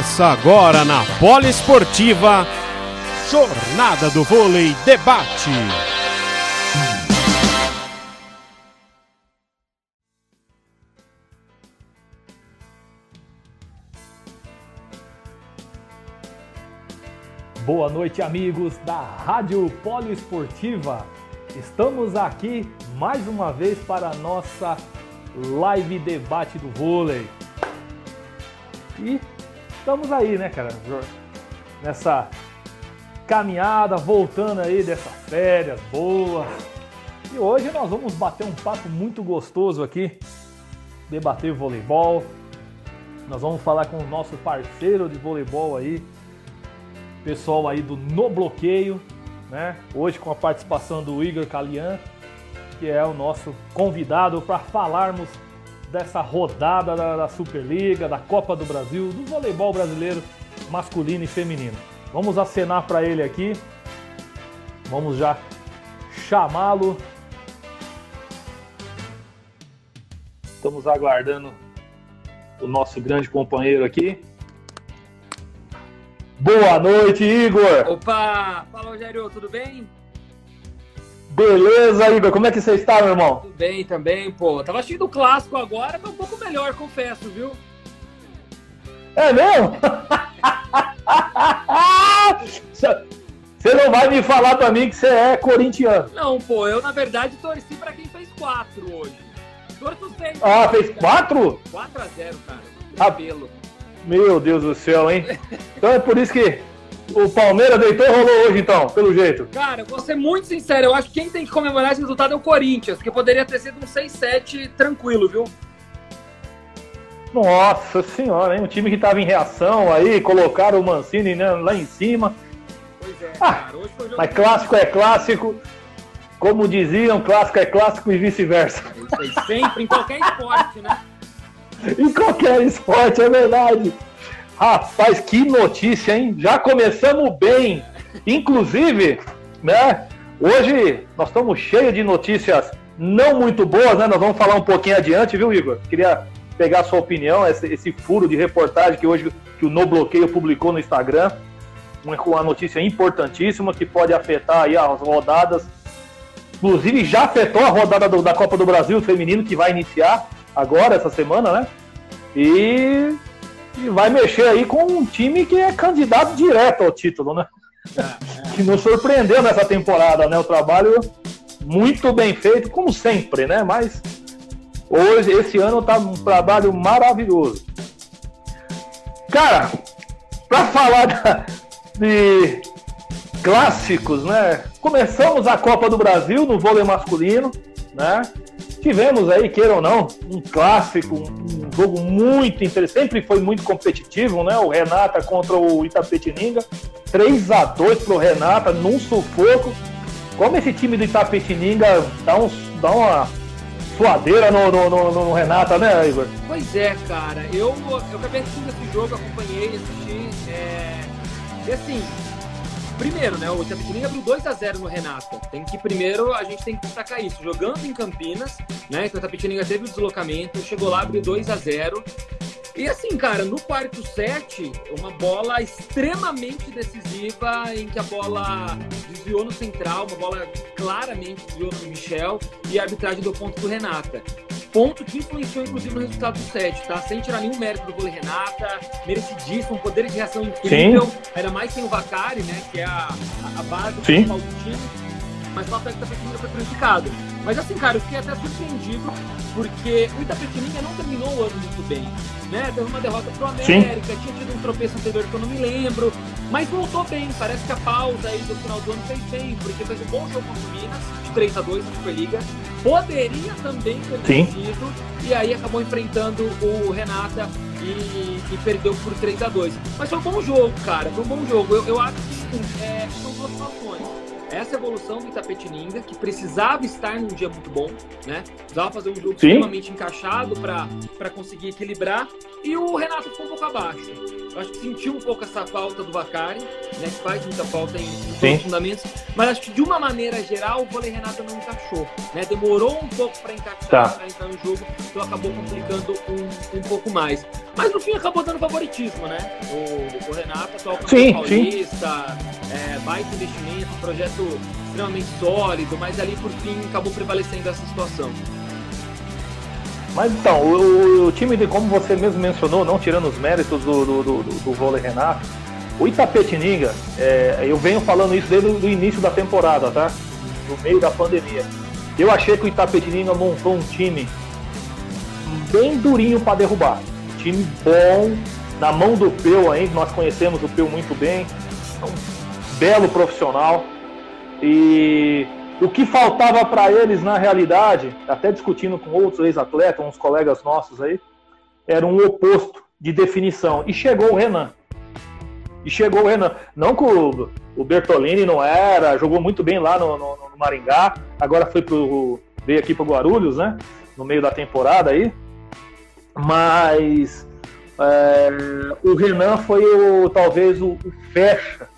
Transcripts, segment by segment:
Começa agora na Poliesportiva Jornada do Vôlei Debate. Boa noite, amigos da Rádio Poliesportiva. Estamos aqui mais uma vez para a nossa live debate do vôlei. E estamos aí, né, cara? Nessa caminhada, voltando aí dessas férias boas. E hoje nós vamos bater um papo muito gostoso aqui, debater voleibol. Nós vamos falar com o nosso parceiro de voleibol aí, pessoal aí do No Bloqueio, né? Hoje com a participação do Igor Calian, que é o nosso convidado para falarmos dessa rodada da, da, Superliga, da Copa do Brasil, do voleibol brasileiro masculino e feminino. Vamos acenar para ele aqui. Vamos já chamá-lo. Estamos aguardando o nosso grande companheiro aqui. Boa noite, Igor! Opa! Fala, Rogério, tudo bem? Beleza, Igor? Como é que você está, meu irmão? Tudo bem também, pô. Tava assistindo o clássico agora, tá um pouco melhor, confesso, viu? É mesmo? Você não vai me falar pra mim que você é corintiano. Não, pô, eu na verdade torci pra quem fez quatro hoje. Torço sempre. Ah, fez quatro? 4 a 0 cara. Tranquilo. Meu Deus do céu, hein? Então é por isso que o Palmeiras deitou e rolou hoje, então, pelo jeito. Cara, vou ser muito sincero, eu acho que quem tem que comemorar esse resultado é o Corinthians, que poderia ter sido um 6-7 tranquilo, viu? Nossa senhora, hein? Um time que tava em reação aí, colocaram o Mancini né, lá em cima. Pois é, ah, cara. Hoje foi jogo mas clássico é clássico. Como diziam, clássico é clássico e vice-versa. Sempre, em qualquer esporte, né? em qualquer esporte, é verdade. Rapaz, que notícia, hein? Já começamos bem. Inclusive, né? Hoje nós estamos cheios de notícias não muito boas, né? Nós vamos falar um pouquinho adiante, viu, Igor? Queria pegar a sua opinião, esse, esse furo de reportagem que hoje que o No Bloqueio publicou no Instagram. Uma, notícia importantíssima que pode afetar aí as rodadas. Inclusive já afetou a rodada do, da Copa do Brasil feminino que vai iniciar agora, essa semana, né? E, e vai mexer aí com um time que é candidato direto ao título, né? É, é. Que nos surpreendeu nessa temporada, né? O trabalho muito bem feito, como sempre, né? Mas hoje, esse ano tá um trabalho maravilhoso. Cara, para falar da, de clássicos, né? Começamos a Copa do Brasil no vôlei masculino, né? Tivemos aí, queira ou não, um clássico, um jogo muito interessante, sempre foi muito competitivo, né? O Renata contra o Itapetininga, 3 a 2 pro Renata, num sufoco. Como esse time do Itapetininga dá, um, dá uma suadeira no, no, no, no, Renata, né, Igor? Pois é, cara. Eu, eu acabei assistindo esse jogo, acompanhei, assisti. É... E assim, primeiro, né? O Itapetininga abriu 2 a 0 no Renata. Tem que primeiro a gente tem que destacar isso. Jogando em Campinas, né? Que o Itapetininga teve o deslocamento, chegou lá, abriu 2 a 0 e assim, cara, no quarto set, uma bola extremamente decisiva em que a bola desviou no central, uma bola claramente desviou no Michel e a arbitragem deu ponto pro Renata. Ponto que influenciou, inclusive, no resultado do set, tá? Sem tirar nenhum mérito do vôlei Renata, merecidíssimo, um poder de reação incrível. Sim. Era mais sem o Vacari, né? Que é a, base do time mas o Atlético Itapetininga foi prejudicado. Mas assim, cara, eu fiquei até surpreendido, porque o Itapetininga não terminou o ano muito bem. Né? Teve uma derrota pro América, Sim. tinha tido um tropeço anterior que eu não me lembro, mas voltou bem. Parece que a pausa aí do final do ano fez bem, porque fez um bom jogo contra o Minas, de 3 a 2 na Superliga. Poderia também ter vencido, e aí acabou enfrentando o Renata e, e, perdeu por 3 a 2 Mas foi um bom jogo, cara, foi um bom jogo. Eu, eu acho que é, são duas situações essa evolução do Itapetininga, que precisava estar num dia muito bom, né? Precisava fazer um jogo Sim. extremamente encaixado para conseguir equilibrar. E o Renato ficou um pouco abaixo. Eu acho que sentiu um pouco essa falta do Vacari, né? Que faz muita falta em, em fundamentos. Mas acho que de uma maneira geral o vôlei Renata não encaixou. Né? Demorou um pouco para encaixar, tá. para entrar no jogo, então acabou complicando um, um pouco mais. Mas no fim acabou dando favoritismo, né? O, o Renato, atual sim, paulista, é, baita investimento, projeto extremamente sólido, mas ali por fim acabou prevalecendo essa situação. Mas então, o, o, time, de, como você mesmo mencionou, não tirando os méritos do, do, do, do vôlei Renato, o Itapetininga, é, eu venho falando isso desde o início da temporada, tá? No meio da pandemia. Eu achei que o Itapetininga montou um time bem durinho para derrubar. Um time bom, na mão do Peu ainda, nós conhecemos o Peu muito bem. Um belo profissional. E o que faltava para eles, na realidade, até discutindo com outros ex-atletas, uns colegas nossos aí, era um oposto de definição. E chegou o Renan. E chegou o Renan. Não que o, Bertolini não era, jogou muito bem lá no, no, no Maringá, agora foi pro, veio aqui para Guarulhos, né? No meio da temporada aí. Mas é, o Renan foi o, talvez o, o fecha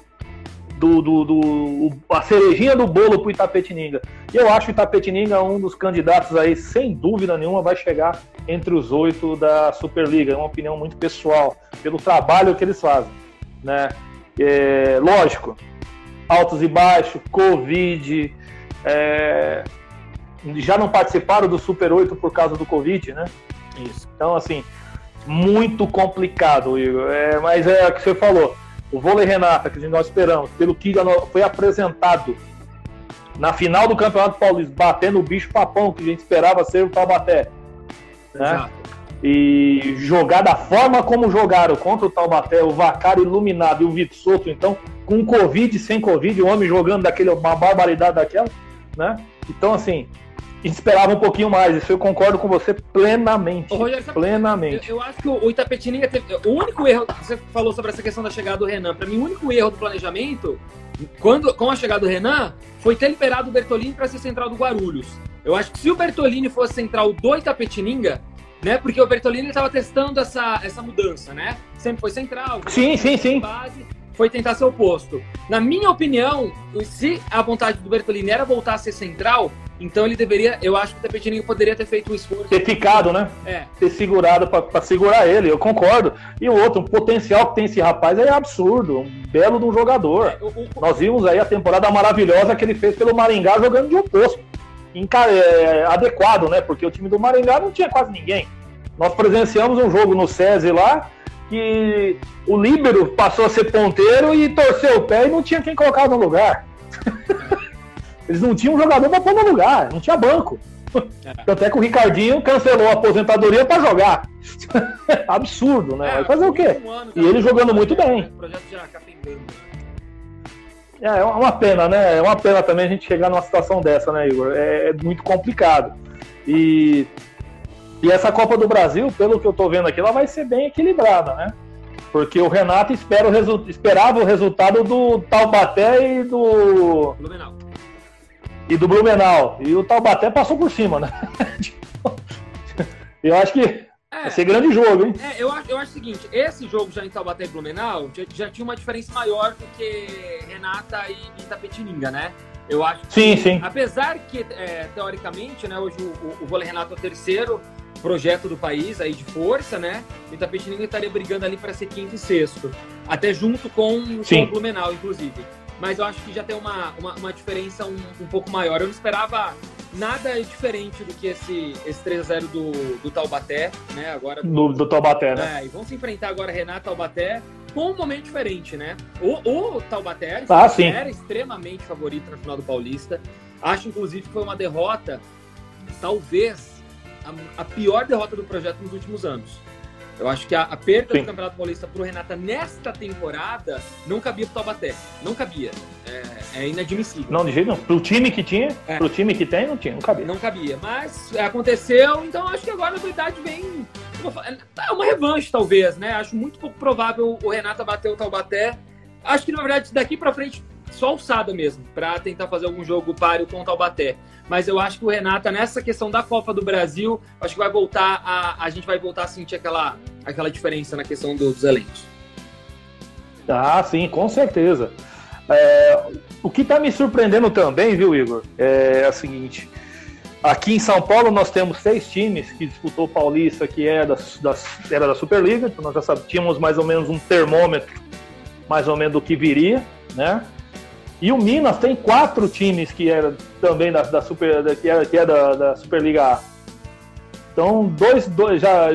do, do, do, a cerejinha do bolo para o Itapetininga. E eu acho o Itapetininga um dos candidatos aí, sem dúvida nenhuma, vai chegar entre os oito da Superliga. É uma opinião muito pessoal, pelo trabalho que eles fazem. Né? É, lógico, altos e baixos, Covid, é, já não participaram do Super 8 por causa do Covid, né? Isso. Então, assim, muito complicado, Igor. É, mas é o que você falou o vôlei Renata, que nós esperamos, pelo que foi apresentado na final do Campeonato Paulista, batendo o bicho papão que a gente esperava ser o Taubaté. Né? E jogar da forma como jogaram contra o Taubaté, o Vacaro iluminado e o Vitor Soto, então, com Covid, sem Covid, o homem jogando daquele, uma barbaridade daquela, né? Então, assim, esperava um pouquinho mais. Isso eu concordo com você plenamente. Rogério, plenamente. Eu, eu, acho que o Itapetininga teve. O único erro. Você falou sobre essa questão da chegada do Renan. Para mim, o único erro do planejamento, quando, com a chegada do Renan, foi ter liberado o Bertolini para ser central do Guarulhos. Eu acho que se o Bertolini fosse central do Itapetininga, né? Porque o Bertolini estava testando essa, essa mudança, né? Sempre foi central. Sim, sim, sim. Base, foi tentar ser oposto. Na minha opinião, se a vontade do Bertolini era voltar a ser central, então ele deveria, eu acho que o Tapetininho poderia ter feito um esforço. Ter ficado, né? É. Ter segurado para segurar ele, eu concordo. E o outro, o potencial que tem esse rapaz é absurdo, um belo de um jogador. É, o, o... Nós vimos aí a temporada maravilhosa que ele fez pelo Maringá jogando de oposto. É, adequado, né? Porque o time do Maringá não tinha quase ninguém. Nós presenciamos um jogo no SESI lá, que o líbero passou a ser ponteiro e torceu o pé e não tinha quem colocar no lugar. Eles não tinham jogador para pôr no lugar, não tinha banco. É. Até que o Ricardinho cancelou a aposentadoria para jogar. Absurdo, né? É, Vai fazer o quê? Um e ele jogando muito bem. Já É, é uma pena, né? É uma pena também a gente chegar numa situação dessa, né, Igor? É, é muito complicado. E, e essa Copa do Brasil, pelo que eu tô vendo aqui, ela vai ser bem equilibrada, né? Porque o Renato espera o esperava o resultado do Taubaté e do. Blumenau e do Blumenau. E o Taubaté passou por cima, né? eu acho que é, vai ser grande jogo, hein? É, eu acho, eu acho o seguinte, esse jogo já em Taubaté e Blumenau já, já tinha uma diferença maior do que Renata e, e Tapetininga, né? Eu acho que, sim, sim. apesar que, é, teoricamente, né, hoje o, o, o vôlei Renato é o terceiro projeto do país aí de força, né? E Tapetininga estaria brigando ali para ser quinto e sexto. Até junto com, com o Blumenau, inclusive mas eu acho que já tem uma, uma, uma diferença um, um, pouco maior. Eu não esperava nada diferente do que esse, esse 3x0 do, do Taubaté, né? Agora, do, do Taubaté, né? É, e vão se enfrentar agora Renato Taubaté com um momento diferente, né? O, o Taubaté ah, era extremamente favorito na final do Paulista. Acho, inclusive, que foi uma derrota, talvez, a, a pior derrota do projeto nos últimos anos. Eu acho que a, a perda Sim. do Campeonato Paulista para o Renata nesta temporada não cabia para o Taubaté. Não cabia. É, é, inadmissível. Não, de jeito nenhum. Para o time que tinha, é. para o time que tem, não tinha, não cabia. Não cabia. Mas aconteceu, então acho que agora a verdade vem. É uma revanche, talvez, né? Acho muito pouco provável o Renata bater o Taubaté. Acho que, na verdade, daqui para frente, só alçada mesmo, para tentar fazer algum jogo páreo com o Taubaté mas eu acho que o Renata, nessa questão da Copa do Brasil, acho que vai voltar a, a gente vai voltar a sentir aquela, aquela diferença na questão dos elencos. Ah, sim, com certeza. É, o que está me surpreendendo também, viu, Igor, é o seguinte. Aqui em São Paulo nós temos seis times que disputou Paulista, que é da, da, era da Superliga, então nós já sabíamos, mais ou menos um termômetro, mais ou menos do que viria, né? E o Minas tem quatro times que era também da, da Super, que é, que é da, da Superliga A. Então, dois, dois já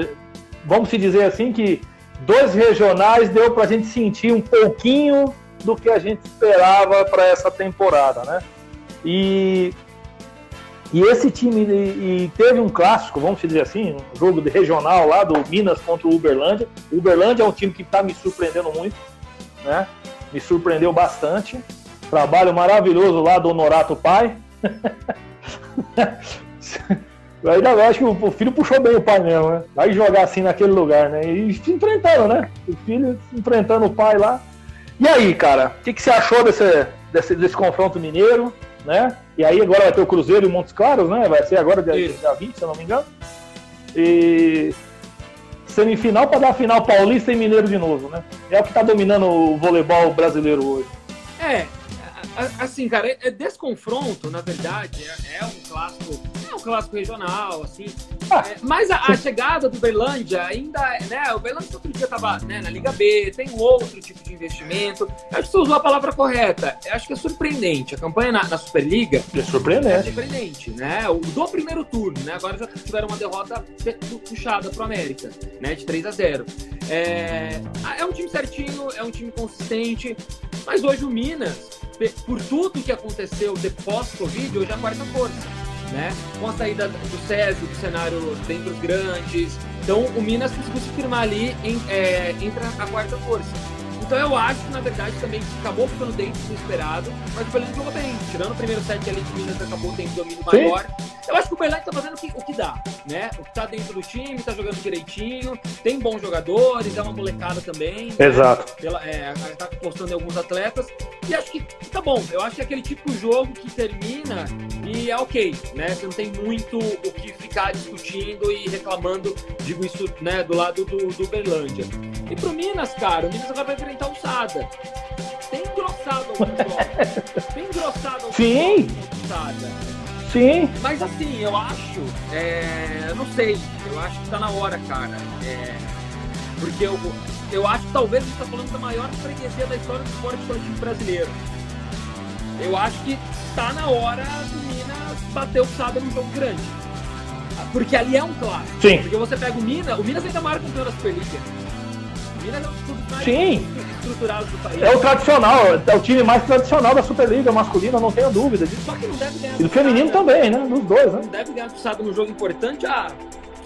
vamos se dizer assim que dois regionais deu para a gente sentir um pouquinho do que a gente esperava para essa temporada, né? E, e esse time e, e teve um clássico, vamos dizer assim, um jogo de regional lá do Minas contra o Uberlândia. O Uberlândia é um time que está me surpreendendo muito, né? Me surpreendeu bastante. Trabalho maravilhoso lá do Honorato Pai. Eu ainda acho que o filho puxou bem o pai mesmo, né? Vai jogar assim naquele lugar, né? E se enfrentando, né? O filho enfrentando o pai lá. E aí, cara, o que, que você achou desse, desse, desse confronto mineiro, né? E aí agora vai ter o Cruzeiro e o Montes Claros, né? Vai ser agora dia, dia 20, se eu não me engano. E semifinal para dar final paulista e mineiro de novo, né? É o que tá dominando o voleibol brasileiro hoje. É, assim, cara, é, desse confronto, na verdade, é, é um clássico é um clássico regional, assim. Ah. É, mas a, a, chegada do Berlândia ainda, né? O Berlândia outro dia estava né, na Liga B, tem um outro tipo de investimento. Acho que você usou a palavra correta. Eu acho que é surpreendente. A campanha na, na Superliga é surpreendente. É surpreendente, né? O do primeiro turno, né? Agora já tiveram uma derrota puxada pro América, né? De 3 a 0 é, é um time certinho, é um time consistente, mas hoje o Minas, por tudo que aconteceu depois do Covid, hoje é a quarta força né? Com a saída do Césio, do cenário dentro dos grandes. Então o Minas conseguiu se firmar ali em, é, entre a quarta força. Então eu acho que, na verdade, também acabou ficando dentro do esperado, mas o Berlândia jogou bem. Tirando o primeiro set ali que o Minas acabou tendo domínio maior. Eu acho que o Berlândia tá fazendo o que, o que dá, né? O que tá dentro do time, tá jogando direitinho, tem bons jogadores, é uma molecada também. Né? Exato. Né? Pela, é, tá postando em alguns atletas. E acho que tá bom. Eu acho que é aquele tipo de jogo que termina e é ok, né? Você não tem muito o que ficar discutindo e reclamando, digo isso, né, do lado do, do Berlândia. E pro Minas, cara, o Minas agora vai enfrentar o Sada. Tem engrossado alguns jogos. Tem engrossado alguns Sim. Sada. Sim. Mas assim, eu acho, é, eu não sei, eu acho que tá na hora, cara. É, porque eu, eu acho que talvez a gente tá falando da maior freguesia da história do esporte coletivo brasileiro. Eu acho que tá na hora do Minas bater o Sada num jogo grande. Porque ali é um clássico. Sim. Porque você pega o Minas, o Minas ainda é maior campeão da Superliga. Minas é um dos clubes mais Sim. estruturados do país. É o tradicional, é o time mais tradicional da Superliga masculina, não tenho dúvida disso. Só que não deve ganhar. E do feminino também, né? Nos dois, né? Não deve ganhar do Sada num jogo importante há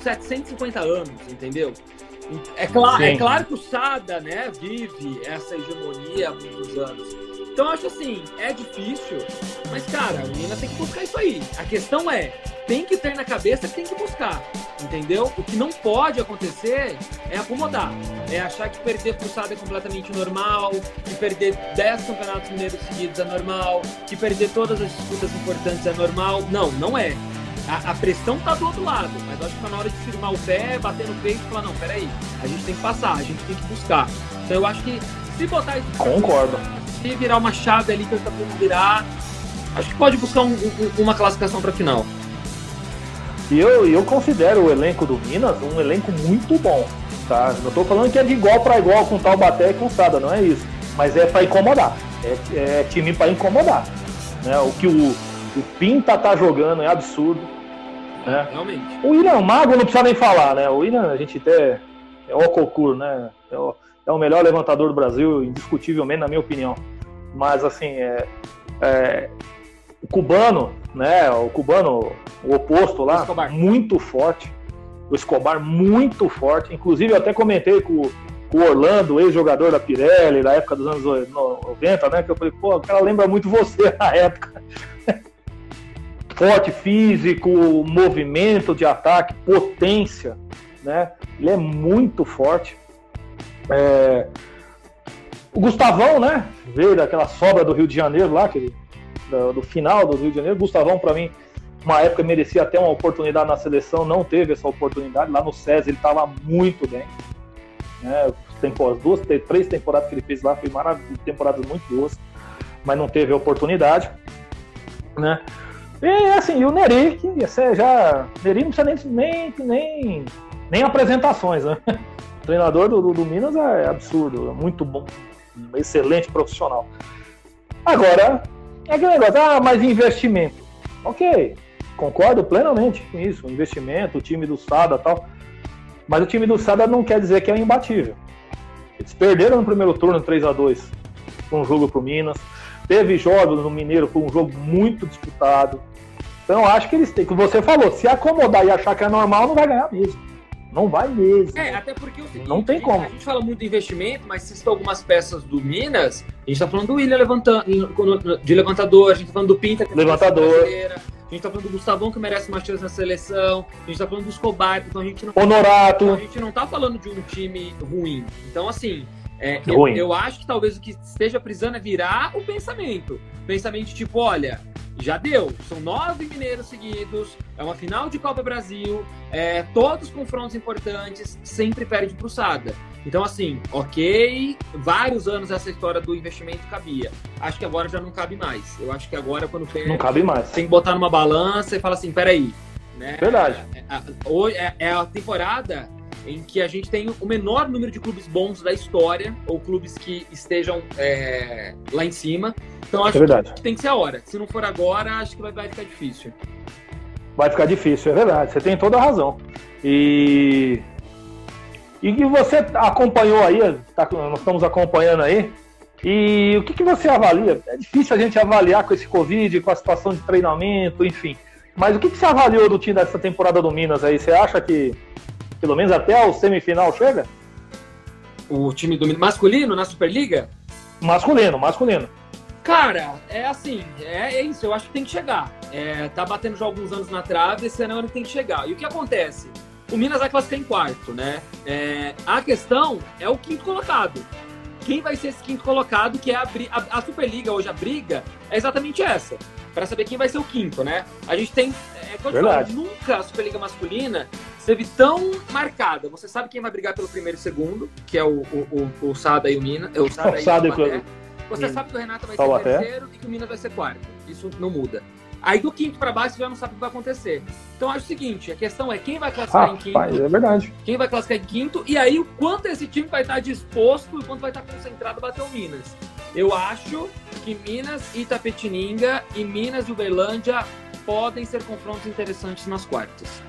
750 anos, entendeu? É claro, é claro que o Sada, né, vive essa hegemonia há muitos anos. Então acho assim, é difícil, mas cara, o Minas tem que buscar isso aí. A questão é, tem que ter na cabeça que tem que buscar, entendeu? O que não pode acontecer é acomodar, é achar que perder pro Sada é completamente normal, que perder 10 campeonatos mineiros seguidos é normal, que perder todas as disputas importantes é normal. Não, não é. A, a, pressão tá do outro lado, mas acho que tá na hora de firmar o pé, bater no peito e falar, não, peraí, a gente tem que passar, a gente tem que buscar. Então eu acho que se botar isso. Concordo se virar uma chave ali que ele tá podendo virar, acho que pode buscar um, um, uma classificação para final. E eu, eu considero o elenco do Minas um elenco muito bom. Tá? Não estou falando que é de igual para igual com tal Baté e com Sada, não é isso. Mas é para incomodar. É, é time para incomodar. Né? O que o, o Pinta tá jogando é absurdo. Né? Realmente. O William Mago não precisa nem falar, né? O William, a gente até. É o Cocur, né? É o, é o melhor levantador do Brasil, indiscutivelmente, na minha opinião. Mas, assim, é, é o cubano, né? O cubano, o oposto lá, muito forte. O Escobar, muito forte. Inclusive, eu até comentei com, com o Orlando, ex-jogador da Pirelli, da época dos anos 90, né? Que eu falei, pô, o cara lembra muito você na época. forte físico, movimento de ataque, potência, né? Ele é muito forte. É, o Gustavão, né? Veio daquela sobra do Rio de Janeiro lá, aquele, do, do final do Rio de Janeiro. Gustavão, para mim, uma época merecia até uma oportunidade na seleção, não teve essa oportunidade. Lá no SES ele estava muito bem. Né? temporadas, duas, três temporadas que ele fez lá, foi maravilhoso, temporadas muito boas, mas não teve a oportunidade, né? E assim, o Neri, que já. Neri não precisa nem, nem, nem, nem apresentações, né? O treinador do, do, do Minas é absurdo, é muito bom, um excelente profissional. Agora, é aquele negócio, ah, mas investimento. Ok, concordo plenamente com isso, investimento, o time do Sada tal. Mas o time do Sada não quer dizer que é imbatível. Eles perderam no primeiro turno 3 a 2 com um jogo pro Minas. Teve jogos no Mineiro com um jogo muito disputado. Então acho que eles têm, que você falou, se acomodar e achar que é normal, não vai ganhar mesmo. Não vai mesmo. É, até porque o seguinte, não tem como. A gente fala muito de investimento, mas se estão algumas peças do Minas, a gente tá falando do William levantando, de levantador, a gente tá falando do Pinta, que é levantador. A gente tá falando do Gustavão, que merece uma chance na seleção. A gente tá falando dos Escobar, então a gente não. Honorato. Então a gente não tá falando de um time ruim. Então, assim, é, eu, eu, acho que talvez o que esteja precisando é virar o pensamento. Pensamento tipo, olha, já deu. São nove mineiros seguidos, é uma final de Copa Brasil, é, todos os confrontos importantes, sempre perde pro Sada. Então, assim, ok, vários anos essa história do investimento cabia. Acho que agora já não cabe mais. Eu acho que agora, quando perde, Não cabe mais. Tem que botar numa balança e falar assim: peraí. Né? Verdade. É, é, é a temporada em que a gente tem o menor número de clubes bons da história, ou clubes que estejam é, lá em cima. Então acho é que tem que ser a hora. Se não for agora, acho que vai, vai ficar difícil. Vai ficar difícil, é verdade. Você tem toda a razão. E e que você acompanhou aí, tá, nós estamos acompanhando aí. E o que, que você avalia? É difícil a gente avaliar com esse Covid, com a situação de treinamento, enfim. Mas o que, que você avaliou do time dessa temporada do Minas aí? Você acha que pelo menos até o semifinal chega? O time do masculino na Superliga? Masculino, masculino. Cara, é assim, é, é, isso, eu acho que tem que chegar. É, tá batendo já alguns anos na trave, esse ano ele tem que chegar. E o que acontece? O Minas vai classificar em quarto, né? É, a questão é o quinto colocado. Quem vai ser esse quinto colocado, que é a, a, a Superliga hoje, a briga, é exatamente essa. Para saber quem vai ser o quinto, né? A gente tem. É, falo, nunca a Superliga masculina esteve tão marcada. Você sabe quem vai brigar pelo primeiro e segundo, que é o, o, o, o Sada e o Minas. O Sada, o Sada e o Você sabe que o Renato vai ser terceiro e que o Minas vai ser quarto. Isso não muda. Aí do quinto para baixo você já não sabe o que vai acontecer. Então acho o seguinte, a questão é quem vai classificar ah, em quinto. Pai, é verdade. Quem vai classificar em quinto e aí o quanto esse time vai estar disposto e quanto vai estar concentrado a bater o Minas. Eu acho que Minas e Itapetininga e Minas e Uberlândia podem ser confrontos interessantes nas quartas.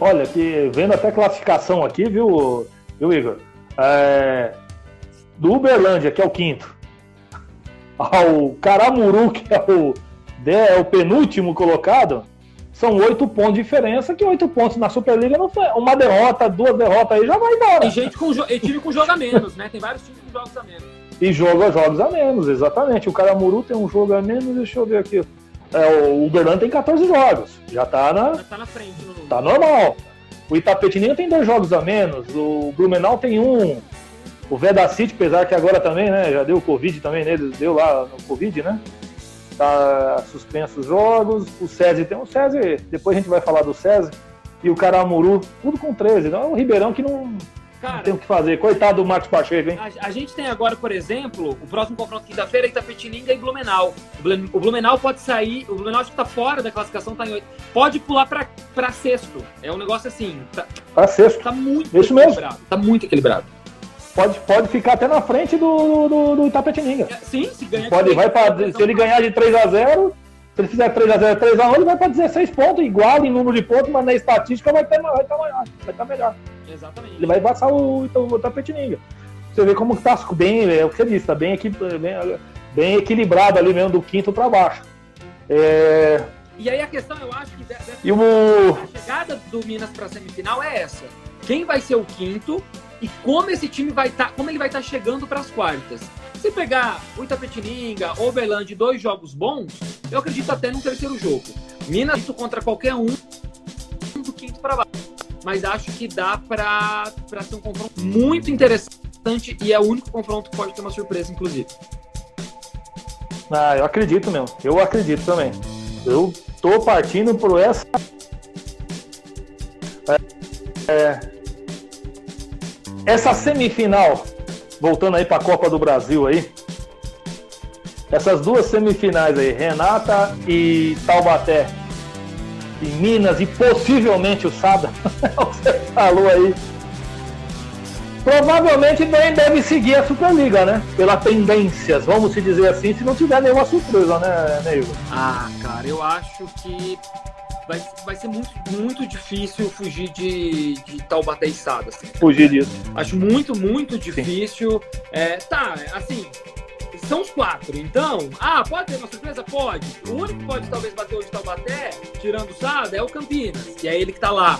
Olha, que vendo até classificação aqui, viu, viu Igor? É, do Uberlândia, que é o quinto, ao Caramuru, que é o é o penúltimo colocado, são oito pontos de diferença, que oito pontos na Superliga não foi. Uma derrota, duas derrotas aí já vai embora. Tem gente com e time com jogo a menos, né? Tem vários times com jogos a menos. E joga jogos a menos, exatamente. O Caramuru tem um jogo a menos, deixa eu ver aqui. É, o Uberlândia tem 14 jogos. Já tá na. Já tá na frente, no Tá normal. O Itapetininga tem dois jogos a menos. O Blumenau tem um. O Vedacity, apesar que agora também, né? Já deu Covid também nele, deu lá no Covid, né? tá suspenso os jogos. O César tem o César, depois a gente vai falar do César. E o Caramuru, tudo com 13. Então é um Ribeirão que não, Cara, não tem o que fazer. Coitado do Marcos Pacheco, hein? A, a, gente tem agora, por exemplo, o próximo confronto quinta-feira é Itapetininga e Blumenau. O Blumenau pode sair, o Blumenau acho que tá fora da classificação, tá em 8. Pode pular pra, pra sexto. É um negócio assim. Tá, pra sexto. Tá muito Isso equilibrado. Mesmo. Tá muito equilibrado pode, pode ficar até na frente do, do, do Itapetininga. É, sim, se ganhar. Pode, vai pra, se ele ganhar de 3 a 0 se ele fizer 3x0, 3x1, ele vai para 16 pontos, igual em número de pontos, mas na estatística vai estar vai tá maior, vai estar melhor. Exatamente. Ele vai passar o, o, o Tapetininga. Você vê como está bem, é o que você disse, está bem, bem, bem equilibrado ali mesmo, do quinto para baixo. É... E aí a questão, eu acho que dessa, e o... a chegada do Minas para a semifinal é essa. Quem vai ser o quinto e como esse time vai estar, tá, como ele vai estar tá chegando para as quartas. Se pegar o Itapetininga ou Berlândia dois jogos bons, eu acredito até no terceiro jogo. Minas contra qualquer um do quinto para baixo. Mas acho que dá para ser um confronto muito interessante e é o único confronto que pode ter uma surpresa, inclusive. Ah, eu acredito mesmo. Eu acredito também. Eu tô partindo por essa. É, é essa semifinal, voltando aí para a Copa do Brasil aí, essas duas semifinais aí, Renata e Taubaté, e Minas e possivelmente o Sada, você falou aí. Provavelmente bem deve seguir a Superliga, né? Pela tendências, vamos se dizer assim, se não tiver nenhuma surpresa, né, Neil? Ah, cara, eu acho que vai, vai ser muito, muito difícil fugir de, de Taubaté e Sada. Assim. Fugir disso. Acho muito, muito difícil. É, tá, assim, são os quatro. Então, ah, pode ter uma surpresa? Pode. O único que pode talvez bater hoje Taubaté, tirando o Sada, é o Campinas, que é ele que tá lá.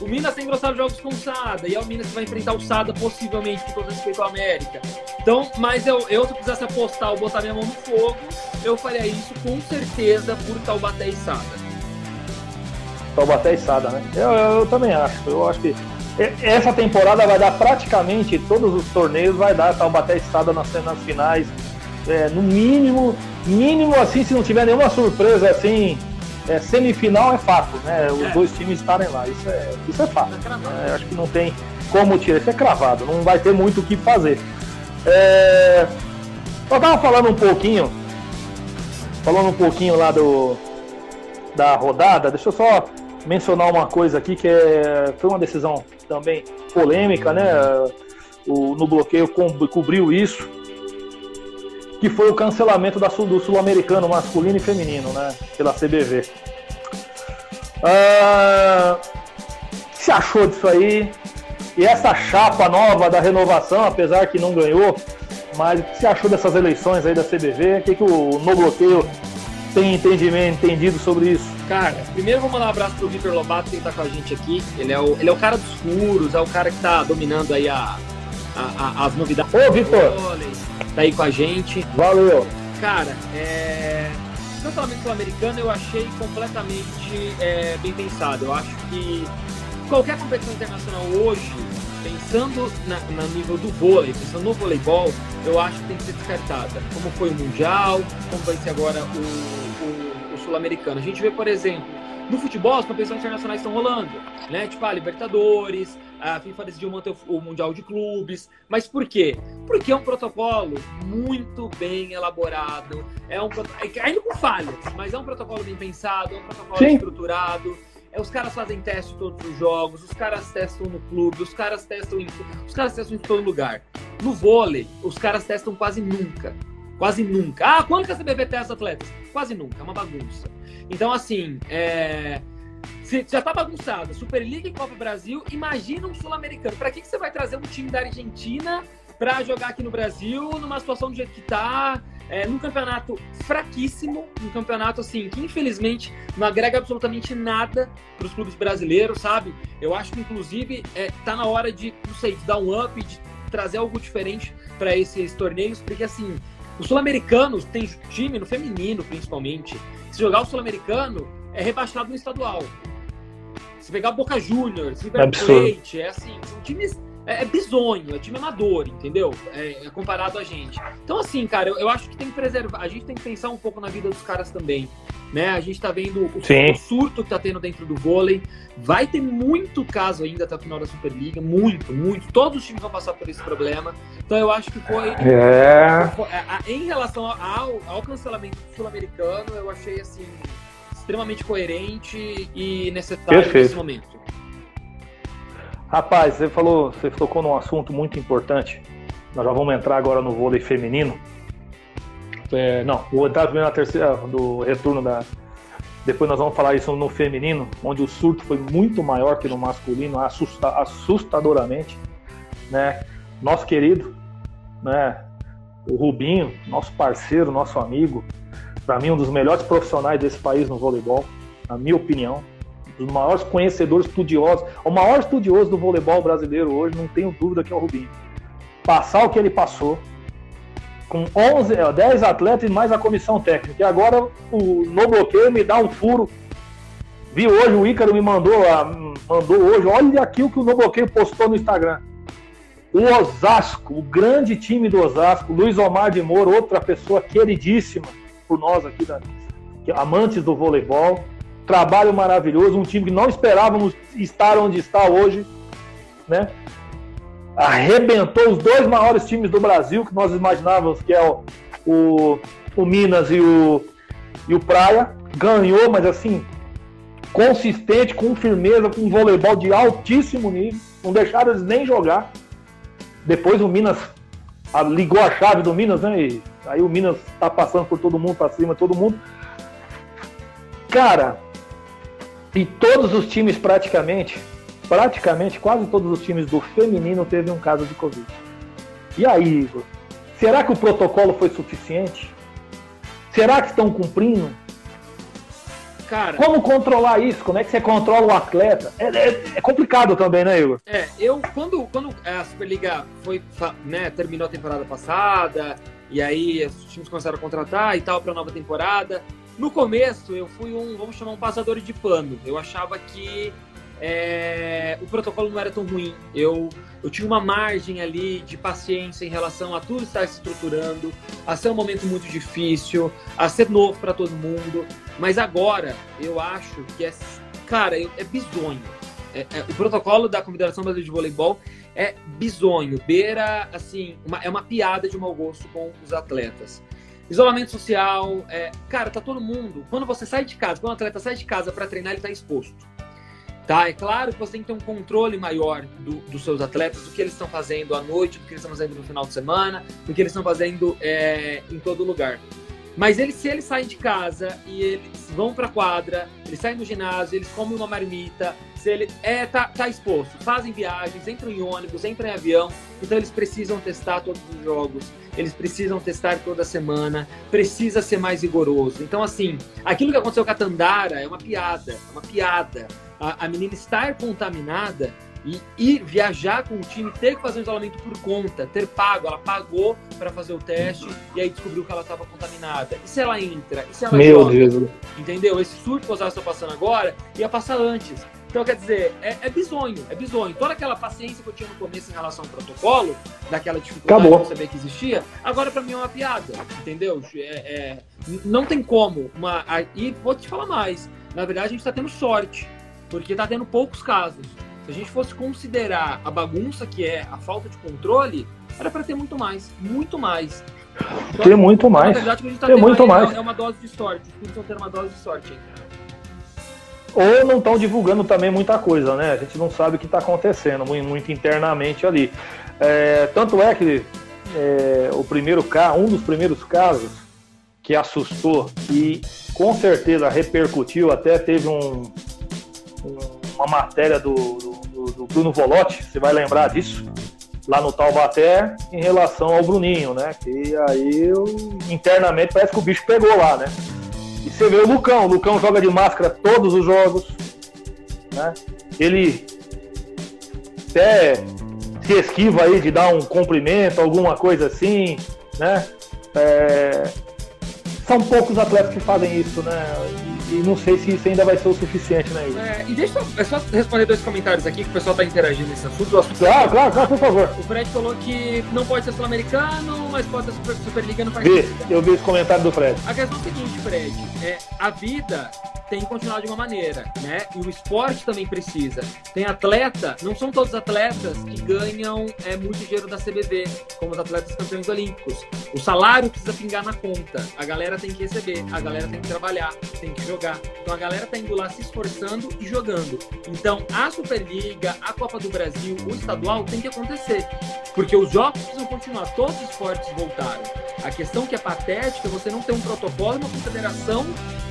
O Minas tem engrossado jogos com o Sada, e é o Minas que vai enfrentar o Sada, possivelmente, com todo respeito ao América. Então, mas eu, eu, se eu quisesse apostar ou botar minha mão no fogo, eu faria isso com certeza por Taubaté e Sada. Taubaté e Sada, né? Eu, eu, eu, também acho. Eu acho que essa temporada vai dar praticamente todos os torneios, vai dar Taubaté e Sada nas, nas finais. É, no mínimo, mínimo assim, se não tiver nenhuma surpresa assim, é, semifinal é fato, né? Os é. dois times estarem lá. Isso é, isso é fato. É, acho que não tem como tirar. Isso é cravado, não vai ter muito o que fazer. É, eu tava falando um pouquinho, falando um pouquinho lá do da rodada, deixa eu só mencionar uma coisa aqui que é, foi uma decisão também polêmica, né? O, no bloqueio cobriu isso, que foi o cancelamento da, do sul-americano masculino e feminino, né? Pela CBV. Ah, que você achou disso aí? E essa chapa nova da renovação, apesar que não ganhou, mas o que você achou dessas eleições aí da CBV? O que, que o No Bloqueio tem entendimento, entendido sobre isso? Cara, primeiro vou mandar um abraço pro Vitor Lobato, que está com a gente aqui. Ele é, o, ele é o cara dos furos, é o cara que está dominando aí a, a, a, as novidades. Ô, Vitor! Tá aí com a gente. Valeu! Cara, é... o cancelamento sul-americano eu achei completamente é, bem pensado. Eu acho que qualquer competição internacional hoje, pensando na, na nível do vôlei, pensando no voleibol, eu acho que tem que ser descartada. Como foi o Mundial, como vai ser agora o, o, o Sul-Americano. A gente vê, por exemplo, no futebol, as competições internacionais estão rolando, né? Tipo a Libertadores, a FIFA decidiu manter o Mundial de Clubes. Mas por quê? Porque é um protocolo muito bem elaborado, é um ainda com falhas, mas é um protocolo bem pensado, é um protocolo Sim. estruturado. É, os caras fazem teste todos os jogos, os caras testam no clube, os caras testam em, os caras testam em todo lugar. No vôlei, os caras testam quase nunca. Quase nunca. Ah, quando que a CBV testa atletas? Quase nunca, é uma bagunça. Então, assim, é... Se já tá bagunçado, Superliga e Copa Brasil, imagina um sul-americano. Para que, que você vai trazer um time da Argentina para jogar aqui no Brasil, numa situação do jeito que tá, é, num campeonato fraquíssimo, um campeonato assim que infelizmente não agrega absolutamente nada para os clubes brasileiros, sabe? Eu acho que inclusive é, tá na hora de, não sei, de dar um up, de trazer algo diferente para esses torneios, porque assim, os sul-americanos têm time no feminino principalmente. Se jogar o sul-americano é rebaixado no estadual. Se pegar Boca Juniors, River Plate, é assim, são times é, é bizonho, é time amador, entendeu? É, é, comparado a gente. Então, assim, cara, eu, eu, acho que tem que preservar, a gente tem que pensar um pouco na vida dos caras também. Né? A gente tá vendo o, o, surto que tá tendo dentro do vôlei. Vai ter muito caso ainda até o final da Superliga, muito, muito. Todos os times vão passar por esse problema. Então eu acho que foi. É... foi em relação ao, ao cancelamento sul-americano, eu achei assim extremamente coerente e necessário Perfeito. nesse momento. Rapaz, você falou, você tocou num assunto muito importante. Nós já vamos entrar agora no vôlei feminino. É, não, vou entrar primeiro na terceira do retorno da. Depois nós vamos falar isso no feminino, onde o surto foi muito maior que no masculino, assusta, assustadoramente, né? Nosso querido, né? O Rubinho, nosso parceiro, nosso amigo, para mim um dos melhores profissionais desse país no voleibol, na minha opinião, dos maiores conhecedores estudiosos, o maior estudioso do voleibol brasileiro hoje, não tenho dúvida que é o Rubinho. Passar o que ele passou, com 11, 10 atletas e mais a comissão técnica. E agora o no bloqueio me dá um furo. Vi hoje, o Ícaro me mandou, mandou hoje, olha aqui o que o no bloqueio postou no Instagram. O Osasco, o grande time do Osasco, Luiz Omar de Moura, outra pessoa queridíssima por nós aqui, da, amantes do voleibol, trabalho maravilhoso, um time que não esperávamos estar onde está hoje, né? arrebentou os dois maiores times do Brasil, que nós imaginávamos que é o, o, o Minas e o, e o Praia. Ganhou, mas assim, consistente, com firmeza, com um voleibol de altíssimo nível. Não deixaram eles nem jogar. Depois o Minas ligou a chave do Minas, né? E aí o Minas tá passando por todo mundo, pra cima, todo mundo. Cara, e todos os times praticamente, praticamente quase todos os times do feminino teve um caso de Covid. E aí, Igor? Será que o protocolo foi suficiente? Será que estão cumprindo? Cara, como controlar isso? Como é que você controla o atleta? É, é, é complicado também, né, Igor? É, eu quando, quando a Superliga foi, né, terminou a temporada passada, e aí os times começaram a contratar e tal para a nova temporada. No começo eu fui um, vamos chamar um passador de pano. Eu achava que é, o protocolo não era tão ruim. Eu, eu tinha uma margem ali de paciência em relação a tudo estar se estruturando, a ser um momento muito difícil, a ser novo para todo mundo. Mas agora eu acho que é, cara, é bizonho. É, é, o protocolo da Confederação Brasileira de Voleibol é bizonho, beira, assim, uma, é uma piada de mau gosto com os atletas. Isolamento social, é, cara, tá todo mundo. Quando você sai de casa, quando o atleta sai de casa para treinar, ele tá exposto. Tá? É claro que você tem que ter um controle maior do, dos seus atletas, do que eles estão fazendo à noite, do que eles estão fazendo no final de semana, do que eles estão fazendo é, em todo lugar. Mas eles, se eles saem de casa e eles vão para quadra, eles saem do ginásio, eles comem uma marmita, se ele é tá, tá exposto, fazem viagens, entram em ônibus, entram em avião, então eles precisam testar todos os jogos, eles precisam testar toda semana, precisa ser mais rigoroso. Então assim, aquilo que aconteceu com a Tandara é uma piada, é uma piada a, a menina estar contaminada e ir viajar com o time, ter que fazer um isolamento por conta, ter pago, ela pagou para fazer o teste e aí descobriu que ela estava contaminada. E se ela entra? E se ela Meu joga? Deus. Entendeu? Esse surto que vocês estão passando agora ia passar antes. Então, quer dizer, é, é bizonho, é bizonho. Toda aquela paciência que eu tinha no começo em relação ao protocolo, daquela dificuldade Acabou. de saber que existia, agora para mim é uma piada, entendeu? É, é, não tem como. Uma, e vou te falar mais. Na verdade, a gente está tendo sorte porque está tendo poucos casos. Se a gente fosse considerar a bagunça que é a falta de controle, era para ter muito mais, muito mais. Então, ter muito mais. Na verdade, que a gente tá ter muito mais. É uma dose de sorte. Os clubes estão tendo uma dose de sorte aí. Ou não estão divulgando também muita coisa, né? A gente não sabe o que está acontecendo muito internamente ali. É, tanto é que é, o primeiro um dos primeiros casos que assustou e com certeza repercutiu, até teve um, uma matéria do, do, do Bruno Volotti, você vai lembrar disso, lá no Taubaté, em relação ao Bruninho, né? Que aí internamente parece que o bicho pegou lá, né? E você vê o Lucão, o Lucão joga de máscara todos os jogos, né? Ele até se esquiva aí de dar um cumprimento, alguma coisa assim, né? É... São poucos atletas que fazem isso, né? E não sei se isso ainda vai ser o suficiente, né, Igor? É, e deixa eu é só responder dois comentários aqui que o pessoal tá interagindo nesse assunto. assunto claro, claro, claro, por favor. O Fred falou que não pode ser sul-americano, mas pode ser super, Superliga no Vi, eu vi esse comentário do Fred. A questão é o seguinte, Fred, é, a vida tem que continuar de uma maneira, né? E o esporte também precisa. Tem atleta, não são todos atletas que ganham é, muito dinheiro da CBV, como os atletas campeões olímpicos. O salário precisa pingar na conta. A galera tem que receber, a galera tem que trabalhar, tem que jogar. Então a galera tá indo lá se esforçando e jogando. Então a Superliga, a Copa do Brasil, o estadual tem que acontecer. Porque os jogos precisam continuar, todos os esportes voltaram. A questão que é patética é você não ter um protocolo, uma confederação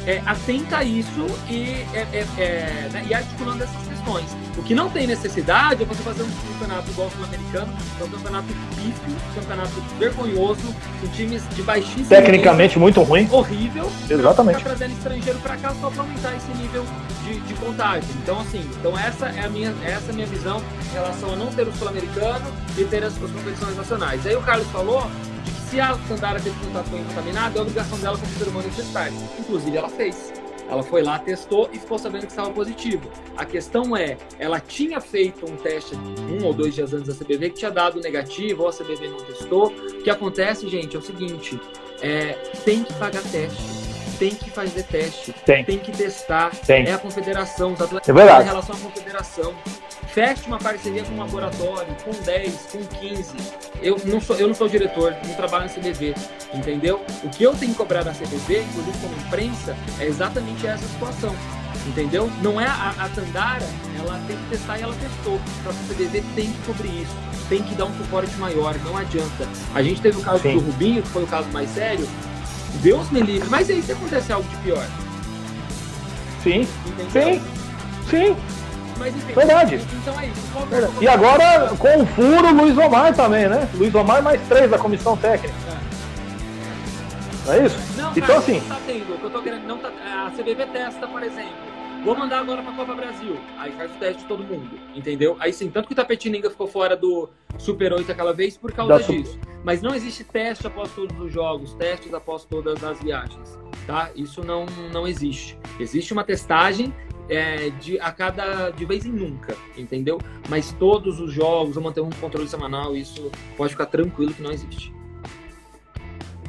é, atenta a isso e, é, é, é, né, e articulando essas questões. O que não tem necessidade é você fazer um campeonato igual sul-americano, que é um campeonato pífio, um campeonato vergonhoso, com times de baixíssimo Tecnicamente nível, muito ruim. Horrível. Exatamente. Pra trazendo estrangeiro para cá só para aumentar esse nível de, de contagem. Então, assim, então essa é a minha, essa é a minha visão em relação a não ter o sul-americano e ter as, as competições nacionais. Aí o Carlos falou se a Sandara teve contato com contaminado, é obrigação dela como ser humano testar. Inclusive, ela fez. Ela foi lá, testou e ficou sabendo que estava positivo. A questão é, ela tinha feito um teste um ou dois dias antes da CBV que tinha dado negativo, ou a CBV não testou. O que acontece, gente, é o seguinte: é, tem que pagar teste, tem que fazer teste, tem, tem que testar. Tem. É a confederação, os atletas é verdade. em relação à confederação feche uma parceria com um laboratório, com 10, com 15. Eu não sou, eu não sou diretor, não trabalho na CBV, entendeu? O que eu tenho que cobrar da CBV, inclusive como imprensa, é exatamente essa situação. Entendeu? Não é a, a Tandara, ela tem que testar e ela testou. Então a CBV tem que cobrir isso, tem que dar um suporte maior, não adianta. A gente teve o caso Sim. do Rubinho, que foi o caso mais sério. Deus me livre. Mas aí se acontecer algo de pior? Sim. Entendeu? Sim. Sim. Mas, enfim, Verdade. Então é isso. Verdade. E agora, com o furo, Luiz Omar também, né? Luiz Omar mais três da comissão técnica. É. Não é isso? Não, então, cara, assim. Não tá tendo. O que eu tô querendo, não tá, a CBV testa, por exemplo. Vou mandar agora pra Copa Brasil. Aí faz o teste de todo mundo, entendeu? Aí sim, tanto que o Tapetininga ficou fora do Super 8 aquela vez por causa da disso. Mas não existe teste após todos os jogos, testes após todas as viagens, tá? Isso não, não existe. Existe uma testagem é, de, a cada de vez em nunca, entendeu? Mas todos os jogos vão manter um controle semanal, isso pode ficar tranquilo que não existe.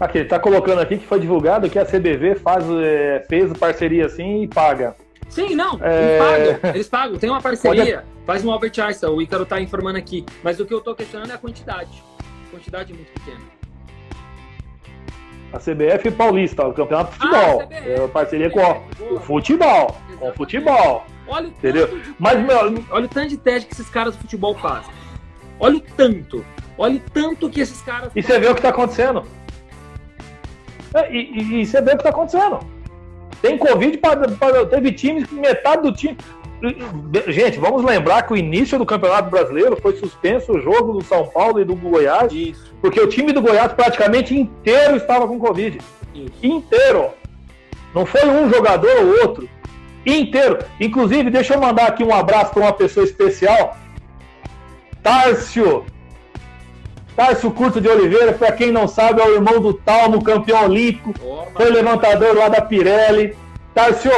Aqui, tá colocando aqui que foi divulgado que a CBV faz, é, fez parceria assim e paga. Sim, não, é... eles pagam, eles pagam, tem uma parceria, Pode... faz um Albert Einstein, o Ícaro tá informando aqui, mas o que eu tô questionando é a quantidade, a quantidade é muito pequena. A CBF Paulista, o campeonato de futebol, ah, CBF, é parceria CBF, com o futebol, com o futebol, olha o entendeu? Mas, meu... olha o tanto de teste que esses caras do futebol fazem, olha o tanto, olha o tanto que esses caras... E você vê o que tá acontecendo. É, e, e, e você vê o que tá acontecendo. Tem Covid, para, para, teve times que metade do time. Gente, vamos lembrar que o início do Campeonato Brasileiro foi suspenso o jogo do São Paulo e do Goiás, Isso. porque o time do Goiás praticamente inteiro estava com Covid. Isso. Inteiro. Não foi um jogador ou outro. Inteiro. Inclusive, deixa eu mandar aqui um abraço para uma pessoa especial. Tárcio. Tárcio Curto de Oliveira, para quem não sabe, é o irmão do Talmo, campeão olímpico. foi levantador lá da Pirelli. Tárcio,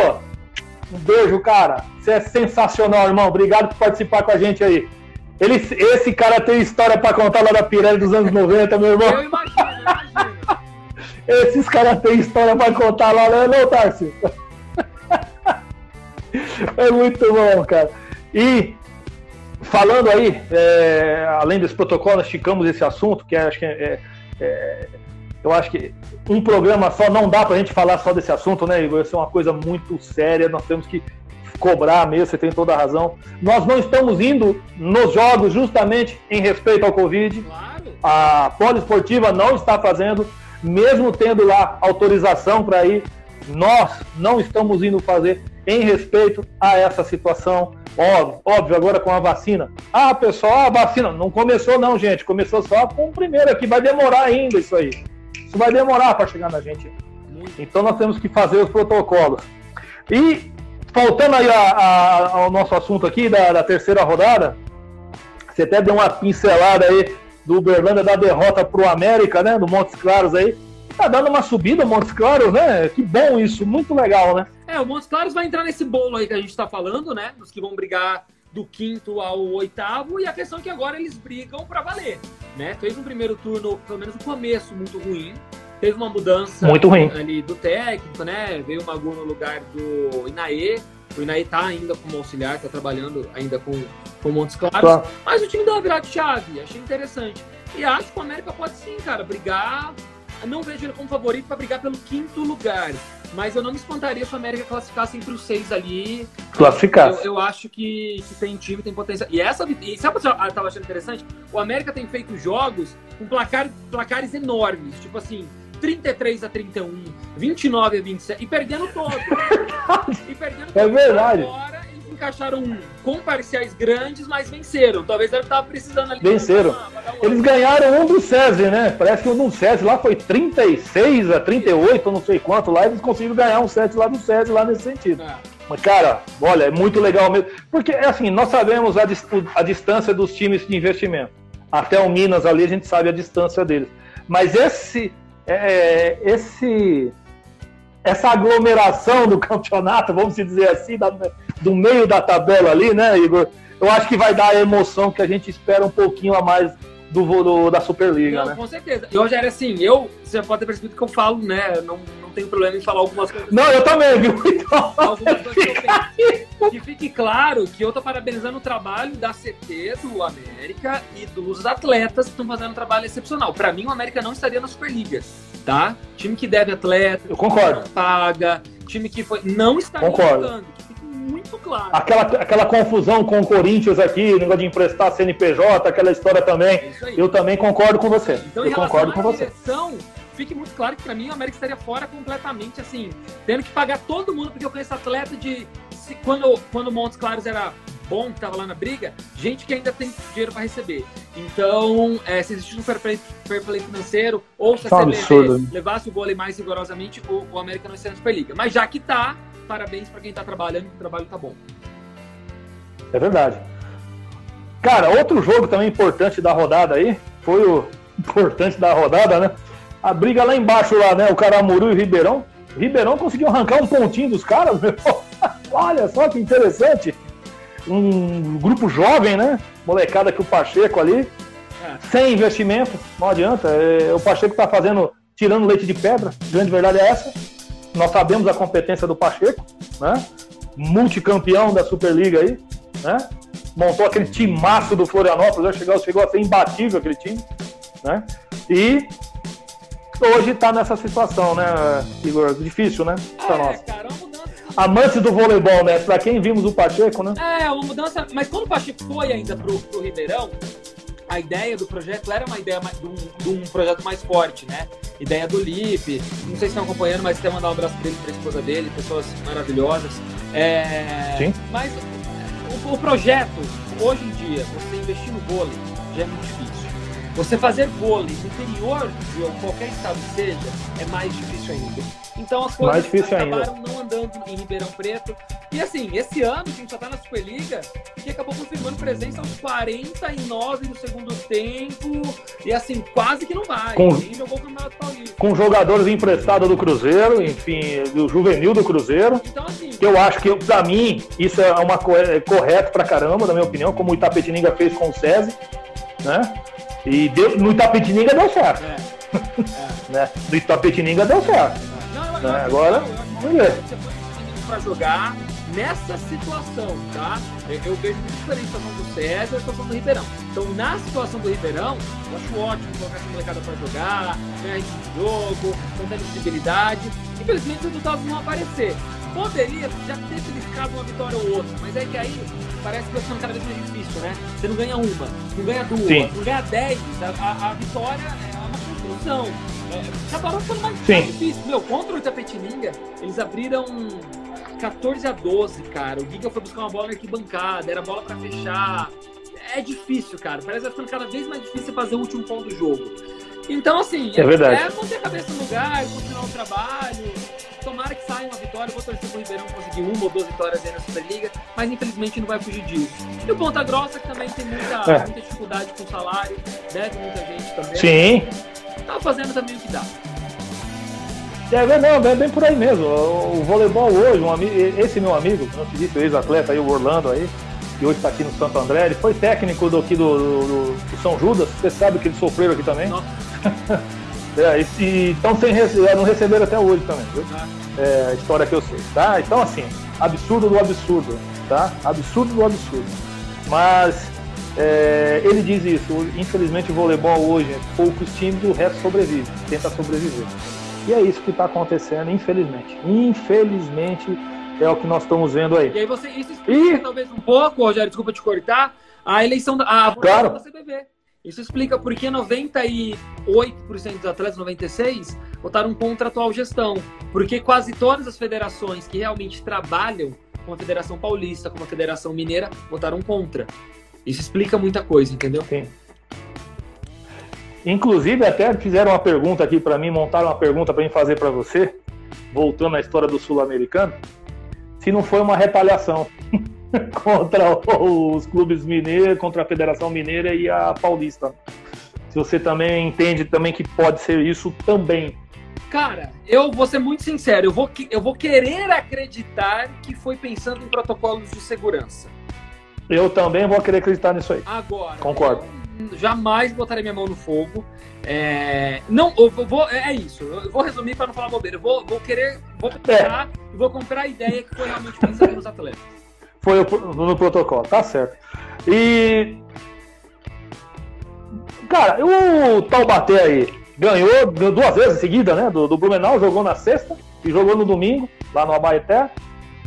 um beijo, cara. Você é sensacional, irmão. Obrigado por participar com a gente aí. Ele, esse cara tem história para contar lá da Pirelli dos anos 90, meu irmão. Eu imagino, eu imagino. Esses caras têm história para contar lá, né, não, Tárcio? É muito bom, cara. E falando aí, é, além desse protocolo, nós esticamos esse assunto, que é, acho que é, é, eu acho que um programa só não dá para a gente falar só desse assunto, né, Igor? Isso é uma coisa muito séria, nós temos que cobrar mesmo, você tem toda a razão. Nós não estamos indo nos jogos justamente em respeito ao Covid. Claro. A poliesportiva não está fazendo, mesmo tendo lá autorização para ir, nós não estamos indo fazer em respeito a essa situação. Óbvio, óbvio, agora com a vacina. Ah, pessoal, a vacina não começou não, gente. Começou só com o primeiro aqui. Vai demorar ainda isso aí. Isso vai demorar para chegar na gente. Então nós temos que fazer os protocolos. E faltando aí a, a, ao nosso assunto aqui da, da, terceira rodada, você até deu uma pincelada aí do Uberlândia da derrota para o América, né? Do Montes Claros aí. Tá dando uma subida, Montes Claros, né? Que bom isso, muito legal, né? É, o Montes Claros vai entrar nesse bolo aí que a gente está falando, né? Dos que vão brigar do quinto ao oitavo, e a questão é que agora eles brigam para valer, né? Fez um primeiro turno, pelo menos no começo, muito ruim. Teve uma mudança muito ruim. ali do técnico, né? Veio o Magu no lugar do Inaê. O Inaê tá ainda como auxiliar, tá trabalhando ainda com, com Montes Claros. Tá. Mas o time deu uma virada de chave, achei interessante. E acho que o América pode sim, cara, brigar. Não vejo ele como favorito para brigar pelo quinto lugar. Mas eu não me espantaria se o América classificasse entre os seis ali. Classificasse. Eu, eu, acho que, que, tem time, tem potencial. E essa. E sabe o que eu tava achando interessante? O América tem feito jogos com placar, placares enormes. Tipo assim, 33 a 31, 29 a 27, e perdendo todo. e perdendo é todo. É verdade. Agora encaixaram com parciais grandes, mas venceram. Talvez ele tava precisando ali. Venceram. Eles ganharam um do César, né? Parece que o do César lá foi 36 a 38, não sei quanto lá. Eles conseguiram ganhar um set lá do César, lá nesse sentido. É. Mas, cara, olha, é muito legal mesmo. Porque, é assim, nós sabemos a, a distância dos times de investimento. Até o Minas ali, a gente sabe a distância deles. Mas esse é, esse essa aglomeração do campeonato, vamos dizer assim, da, do meio da tabela ali, né, Igor? Eu acho que vai dar a emoção que a gente espera um pouquinho a mais do, do da Superliga, não, né? Com certeza. E hoje era assim, eu, você pode ter percebido que eu falo, né? Não, não tenho problema em falar algumas coisas. Não, eu também, viu? Então, algumas coisas que penso, que fique claro que eu tô parabenizando o trabalho da CT, do América e dos atletas que estão fazendo um trabalho excepcional. Para mim, o América não estaria na Superliga, tá? Time que deve atleta, Eu concordo. paga, time que foi. Não estaria Concordo. jogando. Muito claro. Aquela, aquela confusão com o Corinthians aqui, negócio de emprestar CNPJ, aquela história também. É. Eu também concordo com você. Então, Eu concordo com você. direção, fique muito claro que pra mim o América estaria fora completamente, assim, tendo que pagar todo mundo, porque eu conheço atleta de. se- quando, quando o Montes Claros era bom, que tava lá na briga, gente que ainda tem dinheiro pra receber. Então, é, se existisse um fair play, fair play financeiro, ou se a é um CBV absurdo. levasse o vôlei mais rigorosamente, o, o América não estaria na Superliga. Mas já que tá, parabéns pra quem tá trabalhando, o trabalho tá bom. É verdade. Cara, outro jogo também importante da rodada aí, foi o importante da rodada, né? A briga lá embaixo lá, né? O Caramuru e o Ribeirão. O Ribeirão conseguiu arrancar um pontinho dos caras, meu. Olha só que interessante. Um grupo jovem, né? Molecada que o Pacheco ali, É. sem investimento, não adianta. É, o Pacheco tá fazendo, tirando leite de pedra. A grande verdade é essa. Nós sabemos a competência do Pacheco, né? Multicampeão da Superliga aí, né? Montou aquele timaço do Florianópolis, né? chegou, chegou a ser imbatível aquele time, né? E hoje tá nessa situação, né, Igor? Difícil, né? Pra É, nós. cara, Amantes do voleibol, né? Pra quem vimos o Pacheco, né? É, uma mudança. Mas quando o Pacheco foi ainda pro, pro Ribeirão, a ideia do projeto era uma ideia mais- de um, de um projeto mais forte, né? Ideia do Lipe. Não sei se estão acompanhando, mas quer mandar um abraço pra ele, pra esposa dele, pessoas maravilhosas. É, Sim. Mas o, o projeto, hoje em dia, você investir no vôlei já é muito difícil. Você fazer vôlei no interior de qualquer estado que seja é mais difícil ainda. Então as coisas difícil ainda. acabaram não andando em Ribeirão Preto. E assim, esse ano a gente só tá na Superliga que acabou confirmando presença aos 49 no segundo tempo. E assim, quase que não vai. Com-. Com jogadores emprestados do Cruzeiro, enfim, do juvenil do Cruzeiro. Então, assim, que eu acho que, pra mim, isso é uma co- é correto pra caramba, na minha opinião, como o Itapetininga fez com o SESI, né? E deu- no Itapetininga deu certo, é, né? No Itapetininga deu certo. Né, agora, vamos ver. você esse pra jogar nessa situação, tá? Eu, vejo muito diferente a situação do César e a situação do Ribeirão. Então, na situação do Ribeirão, eu acho ótimo colocar essa molecada pra jogar, ganhar de jogo, ter visibilidade. Infelizmente, os resultados não aparecer. Poderia já ter beliscado uma vitória ou outra, mas é que aí parece que vai ficando cada vez mais difícil, né? Você não ganha uma, não ganha duas, Sim. não ganha dez. A, a- a vitória é uma construção. É, hora ficando mais Sim. difícil. Meu, contra o Itapetininga, eles abriram 14 a 12, cara. O Giga foi buscar uma bola na arquibancada, era bola pra fechar. É difícil, cara. Parece que vai ficando cada vez mais difícil fazer o último ponto do jogo. Então, assim, É verdade. é manter a cabeça no lugar, continuar o trabalho. Tomara que saia uma vitória. Eu Vou torcer pro Ribeirão conseguir uma ou duas vitórias aí na Superliga, mas infelizmente não vai fugir disso. E o Ponta Grossa, que também tem muita, É. muita dificuldade com o salário, deve muita gente também. Sim. Tá fazendo também o que dá. É, bem- não, é bem por aí mesmo. O, voleibol hoje, um ami- esse meu amigo, não te disse, o ex-atleta aí, o Orlando aí, que hoje está aqui no Santo André, ele foi técnico do, aqui do, do- do São Judas, você sabe que eles sofreram aqui também. É, e- e estão sem receber, não receberam até hoje também, viu? Tá? É, a história que eu sei, tá? Então, assim, absurdo do absurdo, tá? Absurdo do absurdo. Mas é, ele diz isso, infelizmente o voleibol hoje, poucos times, o resto sobrevive, tenta sobreviver. E é isso que está acontecendo, infelizmente. Infelizmente é o que nós estamos vendo aí. E aí você, isso explica Ih! talvez um pouco, Rogério, desculpa te cortar, a eleição da, a Claro. da. Isso explica por que 98% dos atletas, 96%, votaram contra a atual gestão. Porque quase todas as federações que realmente trabalham com a Federação Paulista, com a Federação Mineira, votaram contra. Isso explica muita coisa, entendeu? Sim. Inclusive, até fizeram uma pergunta aqui para mim, montaram uma pergunta para mim fazer para você, voltando à história do sul-americano, se não foi uma retaliação contra os clubes mineiros, contra a Federação Mineira e a Paulista. Se você também entende também que pode ser isso também. Cara, eu vou ser muito sincero, eu vou, eu vou querer acreditar que foi pensando em protocolos de segurança. Eu também vou querer acreditar nisso aí. Agora, Concordo. jamais botarei minha mão no fogo. É, não, eu vou, é isso. Eu vou resumir para não falar bobeira. Eu vou, vou querer, vou comprar e vou comprar a ideia que foi realmente pensando nos atletas. Foi no protocolo, tá certo. E. Cara, o Taubaté aí ganhou duas vezes seguida, né? Do, do Blumenau, jogou na sexta e jogou no domingo, lá no Abaeté,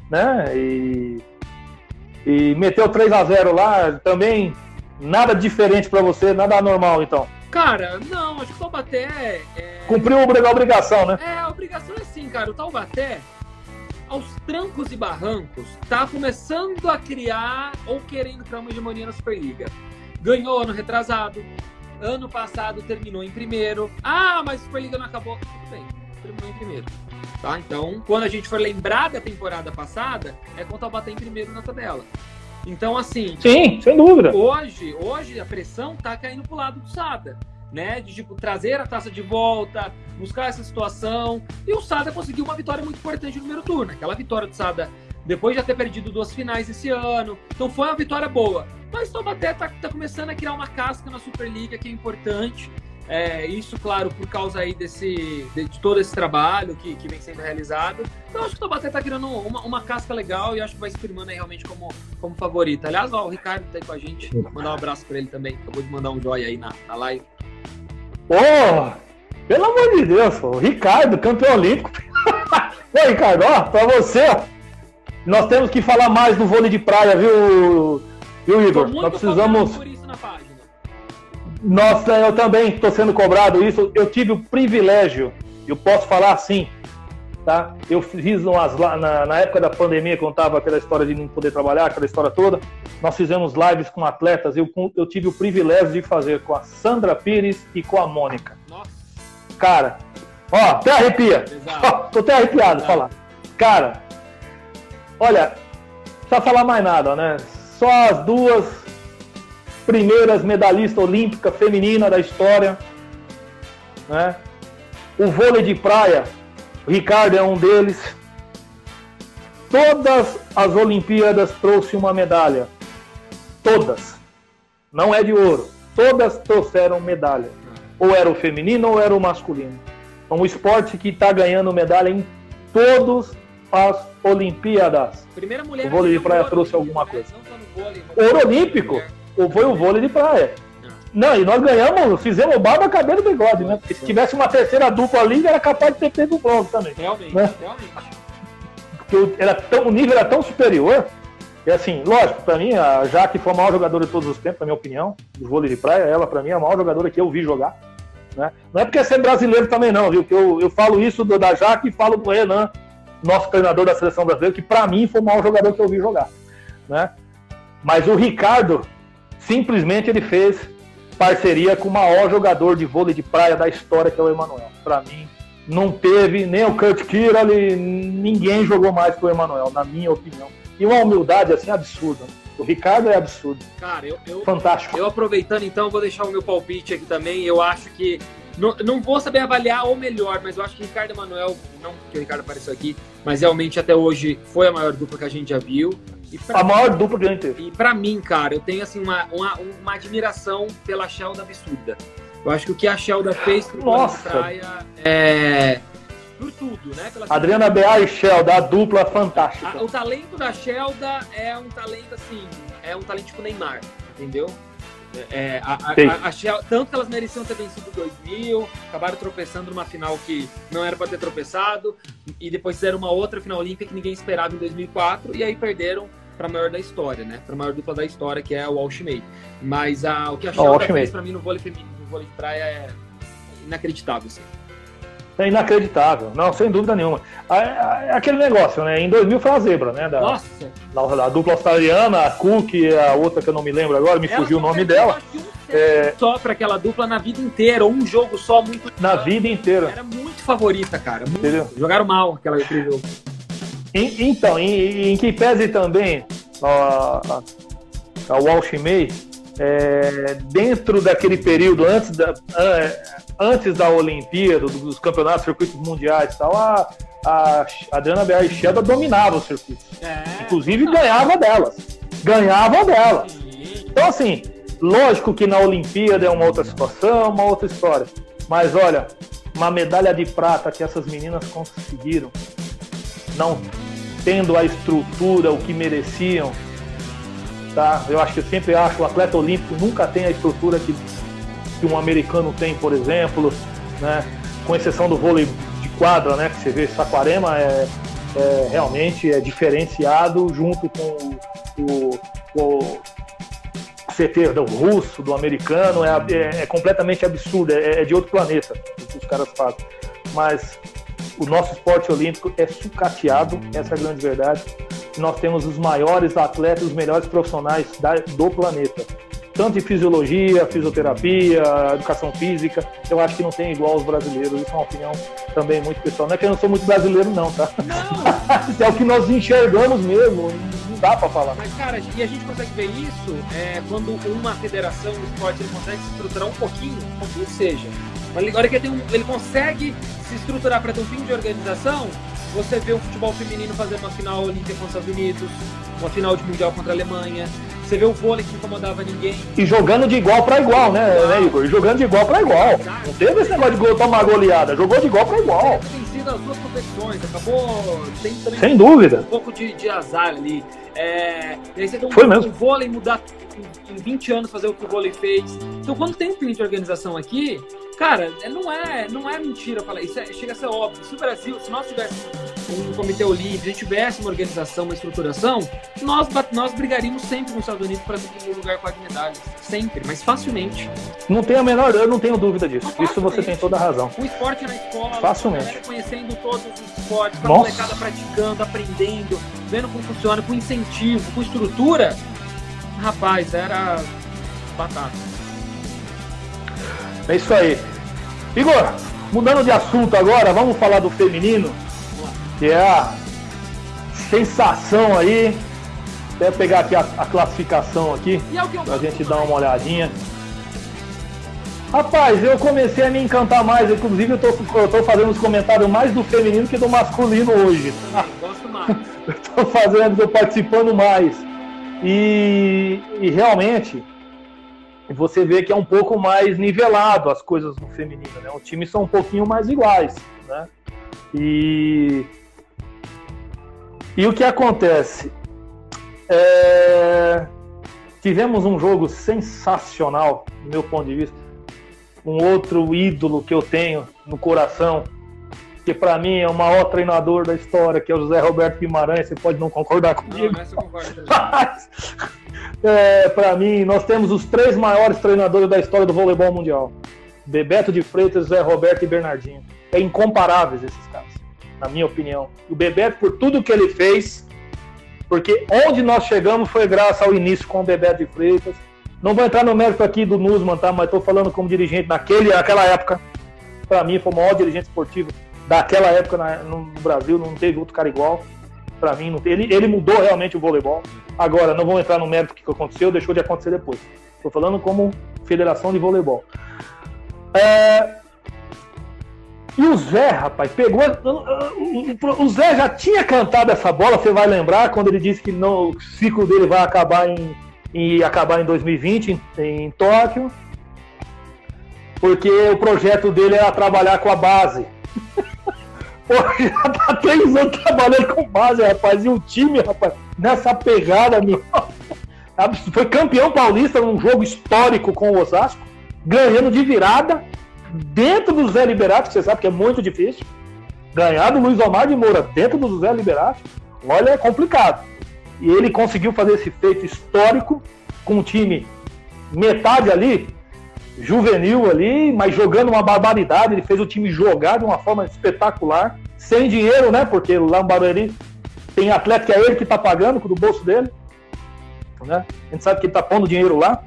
né? E, e meteu 3 a 0 lá, também nada diferente para você, nada anormal então. Cara, não, acho que o Taubaté é... Cumpriu a obrigação, né? É, a obrigação é assim, cara. O Taubaté, aos trancos e barrancos, tá começando a criar ou querendo criar uma hegemonia na Superliga. Ganhou ano retrasado, ano passado terminou em primeiro. Ah, mas a Superliga não acabou. Tudo bem, terminou em primeiro. Tá? Então, quando a gente for lembrar da temporada passada, é quando o Taubaté em primeiro na tabela. Então, assim. Sim, sem dúvida. Hoje, hoje a pressão tá caindo pro lado do Sada. Né, de tipo, trazer a taça de volta, buscar essa situação. E o Sada conseguiu uma vitória muito importante no primeiro turno. Aquela vitória do Sada depois de já ter perdido duas finais esse ano. Então foi uma vitória boa. Mas o Taubaté tá, tá começando a criar uma casca na Superliga que é importante. É, isso, claro, por causa aí desse, de, de todo esse trabalho que, que vem sendo realizado. Então, acho que o Taubaté tá criando uma, uma casca legal e acho que vai se firmando aí realmente como, como favorito. Aliás, ó, o Ricardo tá aí com a gente. Vou mandar um abraço pra ele também. Acabou de mandar um joia aí na, na live. Porra! Pelo amor de Deus, o Ricardo, campeão olímpico. Ô, Ricardo, ó, pra você, ó, nós temos que falar mais do vôlei de praia, viu, viu Igor? Nós precisamos. Por isso na página. Nossa, eu também estou sendo cobrado isso. Eu tive o privilégio, eu posso falar assim, tá? Eu fiz umas, na, na época da pandemia, estava aquela história de não poder trabalhar, aquela história toda, nós fizemos lives com atletas. Eu, eu tive o privilégio de fazer com a Sandra Pires e com a Mônica. Nossa. Cara, ó, até arrepia. Ó, tô até arrepiado Exato. falar. Cara, olha, não precisa falar mais nada, né? Só as duas primeiras medalhistas olímpica feminina da história. Né? O vôlei de praia, o Ricardo é um deles. Todas as Olimpíadas trouxe uma medalha. Todas. Não é de ouro. Todas trouxeram medalha. Ou era o feminino ou era o masculino. Então, o esporte que está ganhando medalha em todas as Olimpíadas. Primeira mulher o vôlei de praia trouxe alguma coisa. Ouro olímpico ou foi o vôlei de praia. Não, e nós ganhamos, fizemos barba, cabelo e bigode, né? Porque se tivesse uma terceira dupla ali, era capaz de ter pego o bronze também. Realmente, né? realmente. Porque era tão, o nível era tão superior. E assim, lógico, pra mim, a Jaque foi a maior jogadora de todos os tempos, na minha opinião, do vôlei de praia. Ela, pra mim, é a maior jogadora que eu vi jogar. Né? Não é porque é ser brasileiro também, não, viu? Que eu, eu falo isso do, da Jaque e falo do Renan, nosso treinador da seleção brasileira, que pra mim foi o maior jogador que eu vi jogar. Né? Mas o Ricardo, simplesmente ele fez parceria com o maior jogador de vôlei de praia da história, que é o Emanuel. Para mim, não teve nem o Kurt Kirali, ninguém jogou mais que o Emanuel, na minha opinião. E uma humildade assim absurda. O Ricardo é absurdo. Cara, eu, eu fantástico. Eu aproveitando então, vou deixar o meu palpite aqui também. Eu acho que não, não vou saber avaliar ou melhor, mas eu acho que Ricardo Emanuel, não que o Ricardo apareceu aqui, mas realmente até hoje foi a maior dupla que a gente já viu a maior dupla que a gente teve. E pra mim, cara, eu tenho assim uma, uma, uma admiração pela Shelda absurda. Eu acho que o que a Shelda fez pro Nossa. Praia é. Por tudo, né? Pela Adriana Bea e Shelda, a dupla fantástica. A, o talento da Shelda é um talento assim, é um talento tipo Neymar, entendeu? É, a, a, a, Shell, tanto que elas mereciam ter vencido 2000, acabaram tropeçando numa final que não era para ter tropeçado, e depois fizeram uma outra final olímpica que ninguém esperava em 2004, e aí perderam para maior da história, né? Para maior dupla da história, que é o Alchemade. Mas a, o que a Shelda fez para mim no vôlei feminino, no vôlei de praia é inacreditável, assim. É inacreditável, não, sem dúvida nenhuma. É aquele negócio, né? Em 2000 foi a zebra, né? Da, Nossa! Da, dupla australiana, a Cook, a outra que eu não me lembro agora, me Ela fugiu o nome dela. é... Só para aquela dupla na vida inteira, um jogo só muito. Na vida inteira. Era muito favorita, cara. Muito... Jogaram mal aquela, aquele jogo. Em, então, em, em, que pese também a, a, May, é, dentro daquele período antes da, antes da Olimpíada, dos campeonatos, circuitos mundiais e tal, a, a Adriana Bear Sheda dominava os circuitos. É. Inclusive ganhava delas. Ganhava delas. Então, assim, lógico que na Olimpíada é uma outra situação, uma outra história. Mas olha, uma medalha de prata que essas meninas conseguiram. Não tendo a estrutura, o que mereciam. Tá? Eu acho que eu sempre acho o atleta olímpico nunca tem a estrutura que, que um americano tem, por exemplo, né? com exceção do vôlei de quadra, né? que você vê Saquarema é, é realmente é diferenciado junto com o, o CT do russo, do americano, é, é, é completamente absurdo, é, é, de outro planeta o que os caras fazem. Mas o nosso esporte olímpico é sucateado, essa é a grande verdade. Nós temos os maiores atletas, os melhores profissionais da, do planeta. Tanto em fisiologia, fisioterapia, educação física, eu acho que não tem igual aos brasileiros. Isso é uma opinião também muito pessoal. Não é que eu não sou muito brasileiro, não, tá? Não. é o que nós enxergamos mesmo dá pra falar. Mas, cara, e a gente consegue ver isso é, quando uma federação, um esporte, ele consegue se estruturar um pouquinho, um pouquinho que seja. Mas que ele, um, ele consegue se estruturar para ter um fim de organização, você vê o futebol feminino fazendo uma final olímpica com os Estados Unidos, uma final de mundial contra a Alemanha. Você vê o vôlei que incomodava ninguém. E jogando de igual para igual, né, né, Igor? Jogando de igual para igual. Não teve esse negócio de tomar goleada, jogou de igual para igual. Tem sido as duas competições, acabou. Também Sem dúvida. Um pouco de, de azar ali. É, e aí você tem um, Foi mesmo. um vôlei mudar em 20 anos fazer o que o vôlei fez. Então, quando tem um fim de organização aqui, cara, é, não é, não é mentira falar isso. É, chega a ser óbvio. Se o Brasil, se nós tivéssemos um comitê olímpico, se a gente tivesse uma organização, uma estruturação, nós, nós brigaríamos sempre com os Estados Unidos para ser primeiro lugar com as medalhas. Sempre, mas facilmente. Não tenho a menor, eu não tenho dúvida disso. Isso você tem toda a razão. O esporte na escola, facilmente. conhecendo todos os esportes, com a molecada praticando, aprendendo, vendo como funciona, com incentivo, com estrutura, rapaz, era batata. É isso aí. Igor, mudando de assunto agora, vamos falar do feminino, que é a sensação aí. Até pegar aqui a, a classificação aqui, é pra gente dar uma olhadinha. Rapaz, eu comecei a me encantar mais, inclusive eu tô, eu tô fazendo os comentários mais do feminino que do masculino hoje. gosto mais. eu tô fazendo, tô participando mais. E, e realmente você vê que é um pouco mais nivelado as coisas no feminino, né? Os times são um pouquinho mais iguais, né? E, e o que acontece? É... Tivemos um jogo sensacional, do meu ponto de vista. Um outro ídolo que eu tenho no coração que para mim é o maior treinador da história, que é o José Roberto Guimarães, você pode não concordar comigo. Não, concordo, Mas, é, para mim, nós temos os três maiores treinadores da história do voleibol mundial. Bebeto de Freitas, José Roberto e Bernardinho. É incomparáveis esses caras, na minha opinião. O Bebeto, por tudo que ele fez, porque onde nós chegamos foi graças ao início com o Bebeto de Freitas. Não vou entrar no mérito aqui do Nusman, tá? Mas estou falando como dirigente naquele, naquela época. Para mim, foi o maior dirigente esportivo daquela época na, no Brasil, não teve outro cara igual. Para mim, não. Ele, ele mudou realmente o voleibol. Agora, não vou entrar no mérito que aconteceu, deixou de acontecer depois. Estou falando como federação de voleibol. É... E o Zé, rapaz, pegou. O Zé já tinha cantado essa bola, você vai lembrar, quando ele disse que não, o ciclo dele vai acabar em, em acabar em 2020, em, em Tóquio. Porque o projeto dele era trabalhar com a base. Pô, já tá três anos trabalhando com base, rapaz. E o time, rapaz, nessa pegada, meu. Foi campeão paulista num jogo histórico com o Osasco, ganhando de virada, dentro do Zé Liberato, que você sabe que é muito difícil. Ganhar do Luiz Omar de Moura dentro do Zé Liberato, olha, é complicado. E ele conseguiu fazer esse feito histórico com o time metade ali, juvenil ali, mas jogando uma barbaridade. Ele fez o time jogar de uma forma espetacular, sem dinheiro, né? Porque lá no Barueri tem atleta que é ele que tá pagando do bolso dele. Né? A gente sabe que ele tá pondo dinheiro lá.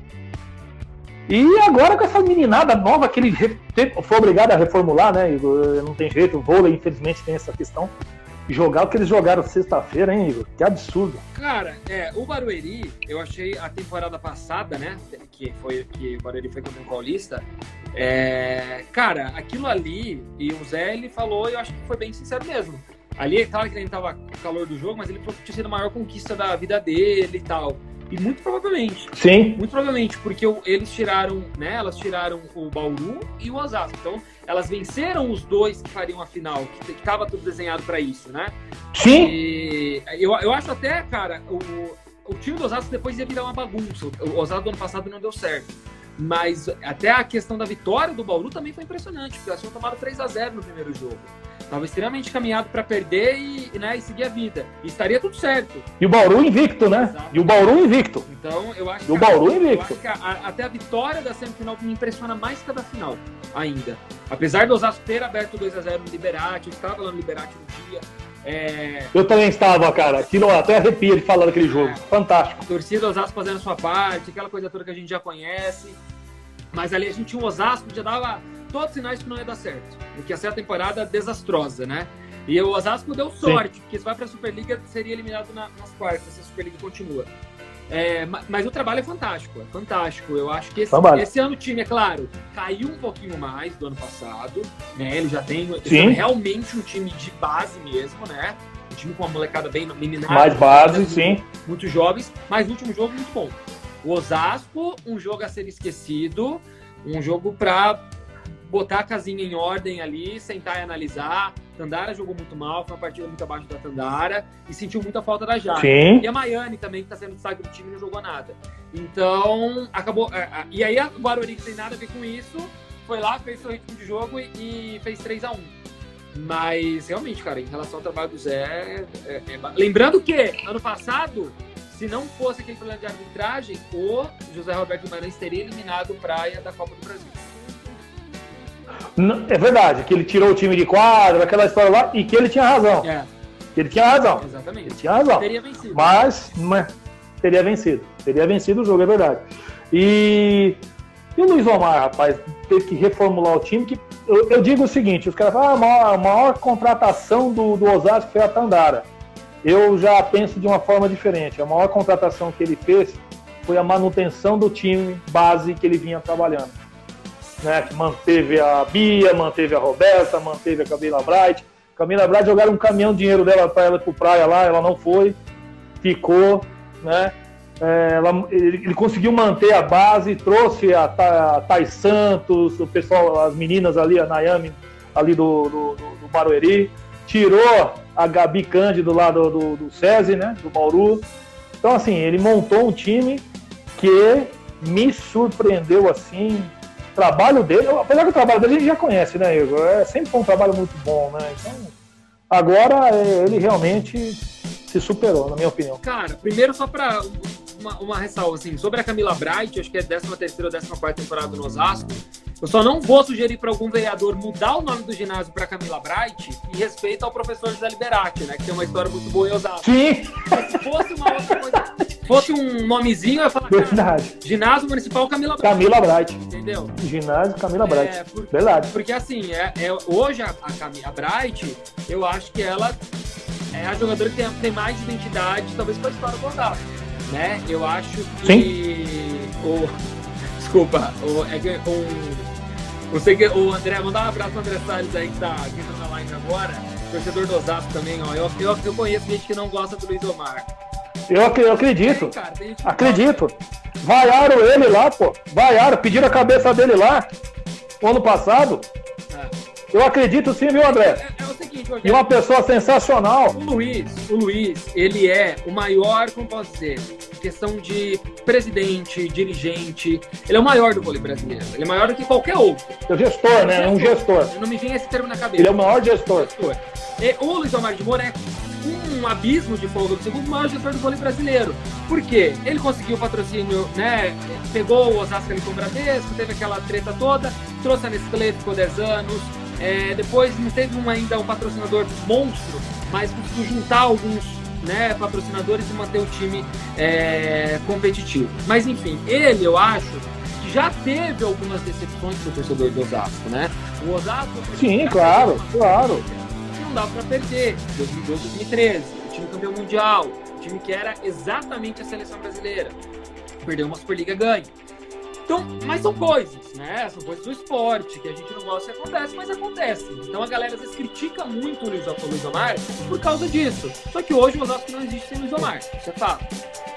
E agora com essa meninada nova que ele foi obrigado a reformular, né? Não tem jeito, o vôlei infelizmente tem essa questão jogar o que eles jogaram sexta-feira, hein, Igor? Que absurdo. Cara, é, o Barueri, eu achei a temporada passada, né? Que foi que o Barueri foi campeão paulista. É, cara, aquilo ali, e o Zé ele falou, eu acho que foi bem sincero mesmo. Ali, é claro que ele tava com o calor do jogo, mas ele falou que tinha sido a maior conquista da vida dele e tal. E muito provavelmente. Sim. Muito provavelmente, porque eles tiraram, né? Elas tiraram o Bauru e o Osasco. Então, elas venceram os dois que fariam a final, que estava tudo desenhado para isso, né? Sim. E eu, eu acho até, cara, o, o time do Osasco depois ia virar uma bagunça. O Osasco do ano passado não deu certo. Mas até a questão da vitória do Bauru também foi impressionante, porque elas tinham tomado 3 a 0 no primeiro jogo. Estava extremamente caminhado para perder e, né, e seguir a vida. E estaria tudo certo. E o Bauru invicto, né? Exato. E o Bauru invicto. Então, eu acho e o Bauru invicto. A, até a vitória da semifinal me impressiona mais que a da final, ainda. Apesar do Osasco ter aberto 2 a 0 no Liberati, eu estava lá no Liberati no dia. É... Eu também estava, cara. Aquilo até arrepia de falar daquele jogo. É. Fantástico. Torcida Osasco fazendo sua parte, aquela coisa toda que a gente já conhece. Mas ali a gente tinha um Osasco que já dava todos os sinais que não ia dar certo. Porque ia ser a temporada desastrosa, né? E o Osasco deu sorte, Sim. porque se vai para a Superliga seria eliminado na, nas quartas, se a Superliga continua. É, mas o trabalho é fantástico, é fantástico. Eu acho que esse, esse, ano o time, é claro, caiu um pouquinho mais do ano passado, né? Ele já tem é realmente um time de base mesmo, né? Um time com uma molecada bem meninada. Mais base, muito, sim. Muitos jovens, mas o último jogo muito bom. O Osasco, um jogo a ser esquecido, um jogo para botar a casinha em ordem ali, sentar e analisar. Tandara jogou muito mal, foi uma partida muito abaixo da Tandara e sentiu muita falta da Jara. Sim. E a Maiane também, que está sendo destaque do time, não jogou nada. Então, acabou. E aí a Guarani, que tem nada a ver com isso, foi lá, fez seu ritmo de jogo e, e fez 3 a 1 Mas realmente, cara, em relação ao trabalho do Zé, é, é, é... lembrando que ano passado se não fosse aquele problema de arbitragem, o José Roberto Guimarães teria eliminado o Praia da Copa do Brasil. É verdade, que ele tirou o time de quadra, aquela história lá, e que ele tinha razão. É. Ele tinha razão. Exatamente. Ele tinha razão. Teria vencido. Mas, mas teria vencido. Teria vencido o jogo, é verdade. E, e o Luiz Omar, rapaz, teve que reformular o time. Que, eu, eu digo o seguinte: os caras falam, ah, a maior, a maior contratação do, do Osasco foi a Tandara. Eu já penso de uma forma diferente. A maior contratação que ele fez foi a manutenção do time base que ele vinha trabalhando né, que manteve a Bia, manteve a Roberta, manteve a Camila Bright. Camila Bright jogaram um caminhão de dinheiro dela para ela para praia lá, ela não foi, ficou, né? É, ela, ele, ele, conseguiu manter a base, trouxe a, a Thais Santos, o pessoal, as meninas ali, a Nayami ali do, do, do Barueri, tirou a Gabi Cândido lá do, do, do SESI, né? Do Bauru. Então, assim, ele montou um time que me surpreendeu assim trabalho dele, apesar que o trabalho dele a gente já conhece, né, Igor? É sempre um trabalho muito bom, né? Então, agora é, ele realmente se superou, na minha opinião. Cara, primeiro só para uma, uma ressalva, assim, sobre a Camila Bright, acho que é 13 terceira ou 14 temporada no Osasco, eu só não vou sugerir para algum vereador mudar o nome do ginásio para Camila Bright e respeito ao professor José Liberati, né? Que tem uma história muito boa em Osasco. Sim! Mas se fosse uma outra coisa, fosse um nomezinho, eu ia falar, Verdade. ginásio municipal Camila Bright. Camila Bright. Entendeu? Ginásio Camila Bright. É, por, Verdade. Porque assim, é, é hoje a, a Camila Bright, eu acho que ela é a jogadora que tem, tem mais identidade, talvez com a história do Osasco. Né? Eu acho que Sim. o. Desculpa, o, é que um você, o André, mandar um abraço pro André Salles aí que tá entrando na live agora. Torcedor do Osasco também, ó. Eu, eu, eu conheço gente que não gosta do Luiz Omar. Eu, eu acredito. cara, acredito. Vaiaram ele lá, pô. Vaiaram, pediram a cabeça dele lá. O ano passado. É. Eu acredito sim, viu, André? É, é, é o seguinte, Rogério, E uma pessoa sensacional. O Luiz, o Luiz, ele é o maior, como posso dizer, questão de presidente, dirigente. Ele é o maior do vôlei brasileiro. Ele é maior do que qualquer outro. É o gestor, né? É um gestor. Não me vinha esse termo na cabeça. Ele é o maior gestor. gestor. E o Luiz Omar de é um abismo de fogo do segundo maior gestor do vôlei brasileiro. Por quê? Ele conseguiu o patrocínio, né? Pegou o Osasco ali com o Bradesco, teve aquela treta toda, trouxe a Nestlé, ficou 10 anos. É, depois não teve um, ainda um patrocinador monstro, mas conseguiu juntar alguns né, patrocinadores e manter o time é, competitivo. Mas enfim, ele eu acho já teve algumas decepções pro torcedor do Osasco, né? O Osasco. Sim, claro, claro. Não dava para perder. 2012, 2013, o time campeão mundial, o time que era exatamente a seleção brasileira. Perdeu uma Superliga ganha. Então, mas são coisas, né? São coisas do esporte que a gente não gosta que acontece, mas acontece. Então a galera às vezes critica muito o Luiz, o Luiz Omar por causa disso. Só que hoje o Osasco não existe sem Luiz Omar, isso é fato.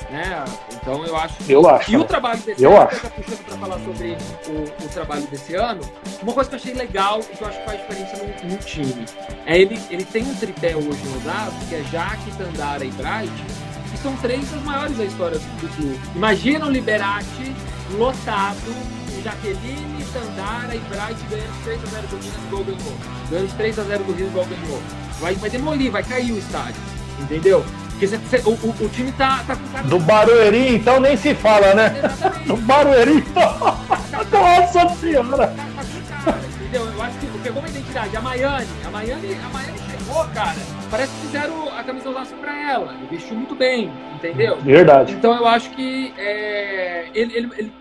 Né? Então eu acho. Eu acho. E o trabalho desse eu ano, acho. eu puxando para falar sobre o, o, trabalho desse ano, uma coisa que eu achei legal e que eu acho que faz diferença no, no, time. É ele, ele tem um tripé hoje no Osasco, que é Jaque, Tandara e Bright, que são três das maiores da história do clube. Imagina o Liberati lotado, Jaqueline, Tandara e Bright ganhando 3x0 do Minas, gol ganhou. Ganhando 3x0 do Rio, gol ganhou. Vai, vai demolir, vai cair o estádio. Entendeu? Porque cê, cê, o, o, o, time tá, tá com cara. Do Barueri, então nem se fala, né? Exatamente. Do Barueri, nossa senhora! Tá, tá cara, entendeu? Eu acho que pegou uma identidade. A Miami, a Miami, a Miami chegou, cara. Parece que fizeram a camisa do laço pra ela. Ele vestiu muito bem, entendeu? Verdade. Então eu acho que é, ele, ele, ele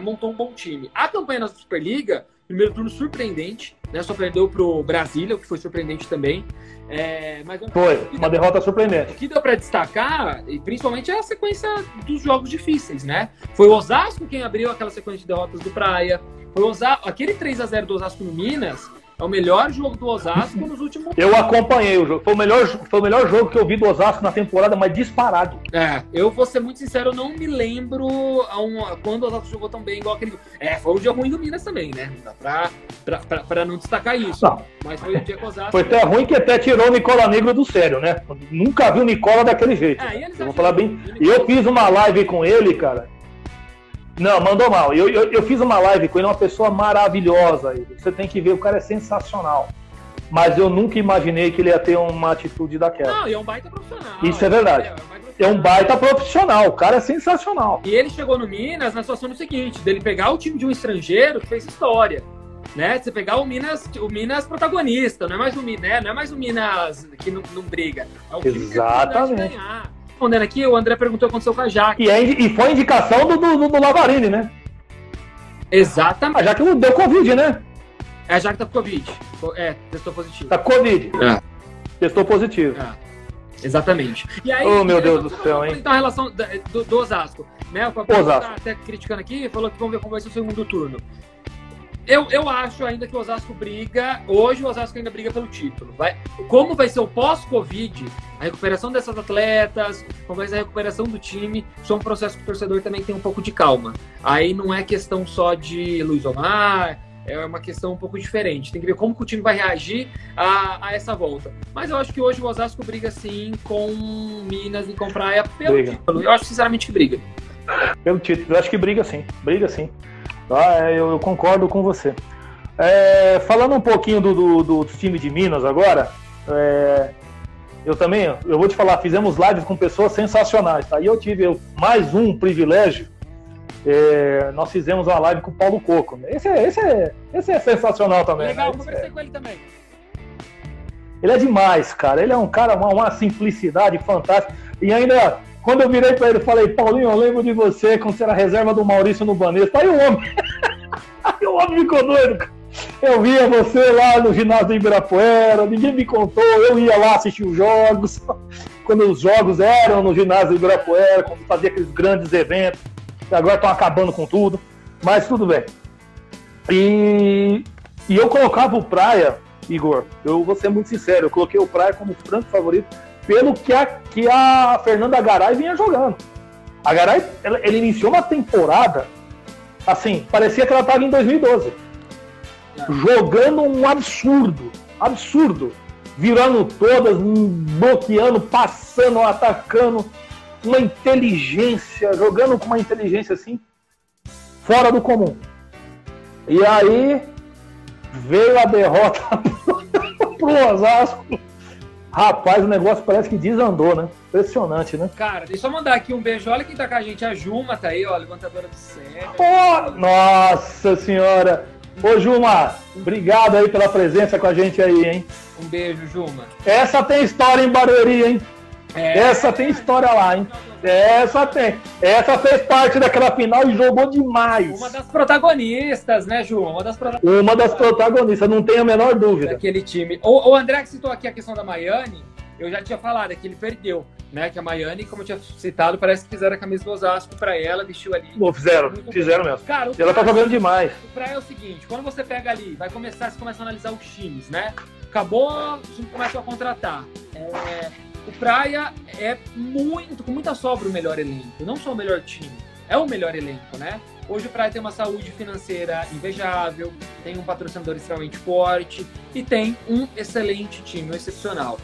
montou um bom time. A campanha da Superliga, primeiro turno surpreendente, né? Só perdeu pro Brasília, o que foi surpreendente também. É, mas Foi, uma derrota surpreendente. O que deu para destacar, e principalmente, é a sequência dos jogos difíceis, né? Foi o Osasco quem abriu aquela sequência de derrotas do Praia. Foi o Osasco, aquele 3 a 0 do Osasco no Minas é o melhor jogo do Osasco nos últimos Eu acompanhei o jogo. Foi o melhor, foi o melhor jogo que eu vi do Osasco na temporada, mas disparado. É, eu vou ser muito sincero, eu não me lembro a um, quando o Osasco jogou tão bem igual aquele. É, foi um dia ruim do Minas também, né? Pra, pra, pra, pra não destacar isso. Não. Mas foi um dia que o Osasco. Foi até ruim que até tirou o Nicola Negro do sério, né? Nunca vi o Nicola daquele jeito. É, eles eu vou falar bem. E eu fiz uma live com ele, cara. Não, mandou mal. Eu, eu, eu fiz uma live com ele, uma pessoa maravilhosa. Você tem que ver, o cara é sensacional. Mas eu nunca imaginei que ele ia ter uma atitude daquela. Não, e é um baita profissional. Isso é verdade. entendeu? um baita É um baita profissional, o cara é sensacional. E ele chegou no Minas na situação do seguinte, dele pegar o time de um estrangeiro que fez história. Né? Você pegar o Minas, o Minas protagonista, não é mais o Minas, né? não é mais o Minas que não, não briga. É o time que de Exatamente. ganhar. Respondendo aqui, o André perguntou o que aconteceu com a Jaque. E, é e foi indicação do, do, do Lavarini, né? Exatamente. Ah, já que não deu Covid, né? É a Jaque tá com Covid. É, testou positivo. Tá Covid. É. Testou positivo. É. Exatamente. E aí, Oh, meu eu Deus do céu, hein? Então, a relação do, do Osasco. Né? O Papai Osasco. tá até criticando aqui, falou que vamos ver como vai ser o segundo turno. Eu, eu acho ainda que o Osasco briga. Hoje o Osasco ainda briga pelo título. Vai, como vai ser o pós-Covid, a recuperação dessas atletas, como vai ser a recuperação do time, isso é um processo que o torcedor também tem um pouco de calma. Aí não é questão só de Luiz Omar, é uma questão um pouco diferente. Tem que ver como que o time vai reagir a, a essa volta. Mas eu acho que hoje o Osasco briga sim com Minas e com Praia pelo Briga. título. Eu acho sinceramente que briga. Pelo título. Eu acho que briga sim. Briga sim. Tá? É, eu, eu concordo com você. É, falando um pouquinho do, do, do time de Minas agora, é, eu também, eu vou te falar, fizemos lives com pessoas sensacionais, tá? E eu tive eu- mais um privilégio. é, nós fizemos uma live com o Paulo Coco. Esse é, esse é, esse é sensacional também. Legal, né? Esse é- conversei com ele também. Ele é demais, cara. Ele é um cara, uma, uma simplicidade fantástica. E ainda, quando eu virei pra ele, falei, Paulinho, eu lembro de você quando você era reserva do Maurício no Banespa. Aí o homem. Aí o homem ficou doido. Eu via você lá no ginásio do Ibirapuera, ninguém me contou, eu ia lá assistir os jogos, quando os jogos eram no ginásio do Ibirapuera, quando fazia aqueles grandes eventos, que agora estão acabando com tudo, mas tudo bem. E, e eu colocava o Praia, Igor, eu vou ser muito sincero, eu coloquei o Praia como franco favorito pelo que a, que a Fernanda Garay vinha jogando. A Garay, ela, iniciou uma temporada, assim, parecia que ela estava em 2012 jogando um absurdo, absurdo, virando todas, bloqueando, passando, atacando, uma inteligência, jogando com uma inteligência assim, fora do comum. E aí veio a derrota pro Osasco. Rapaz, o negócio parece que desandou, né? Impressionante, né? Cara, deixa eu mandar aqui um beijo. Olha quem tá com a gente. A Juma tá aí, ó, levantadora do céu. Oh, nossa senhora! Ô, Juma, obrigado aí pela presença com a gente aí, hein? Um beijo, Juma. Essa tem história em Barueri, hein? É, Essa tem história lá, hein? Essa tem. Essa fez parte daquela final e jogou demais. uma das protagonistas, né, Ju? Uma das protagonistas Uma das protagonistas, não tenho a menor dúvida. daquele time. O, o André que citou aqui a questão da Maiane, eu já tinha falado, é que ele perdeu, né? Que a Maiane, como eu tinha citado, parece que fizeram a camisa do Osasco pra ela, vestiu ali. Pô, fizeram, fizeram mesmo. Cara, o ela tá Praia- jogando demais. O Praia é o seguinte, quando você pega ali, vai começar, você começa a analisar os times, né? Acabou, os times começam a contratar. É, o Praia é muito, com muita sobra o melhor elenco, não só o melhor time, é o melhor elenco, né? Hoje o Praia tem uma saúde financeira invejável, tem um patrocinador extremamente forte e tem um excelente time, um excepcional.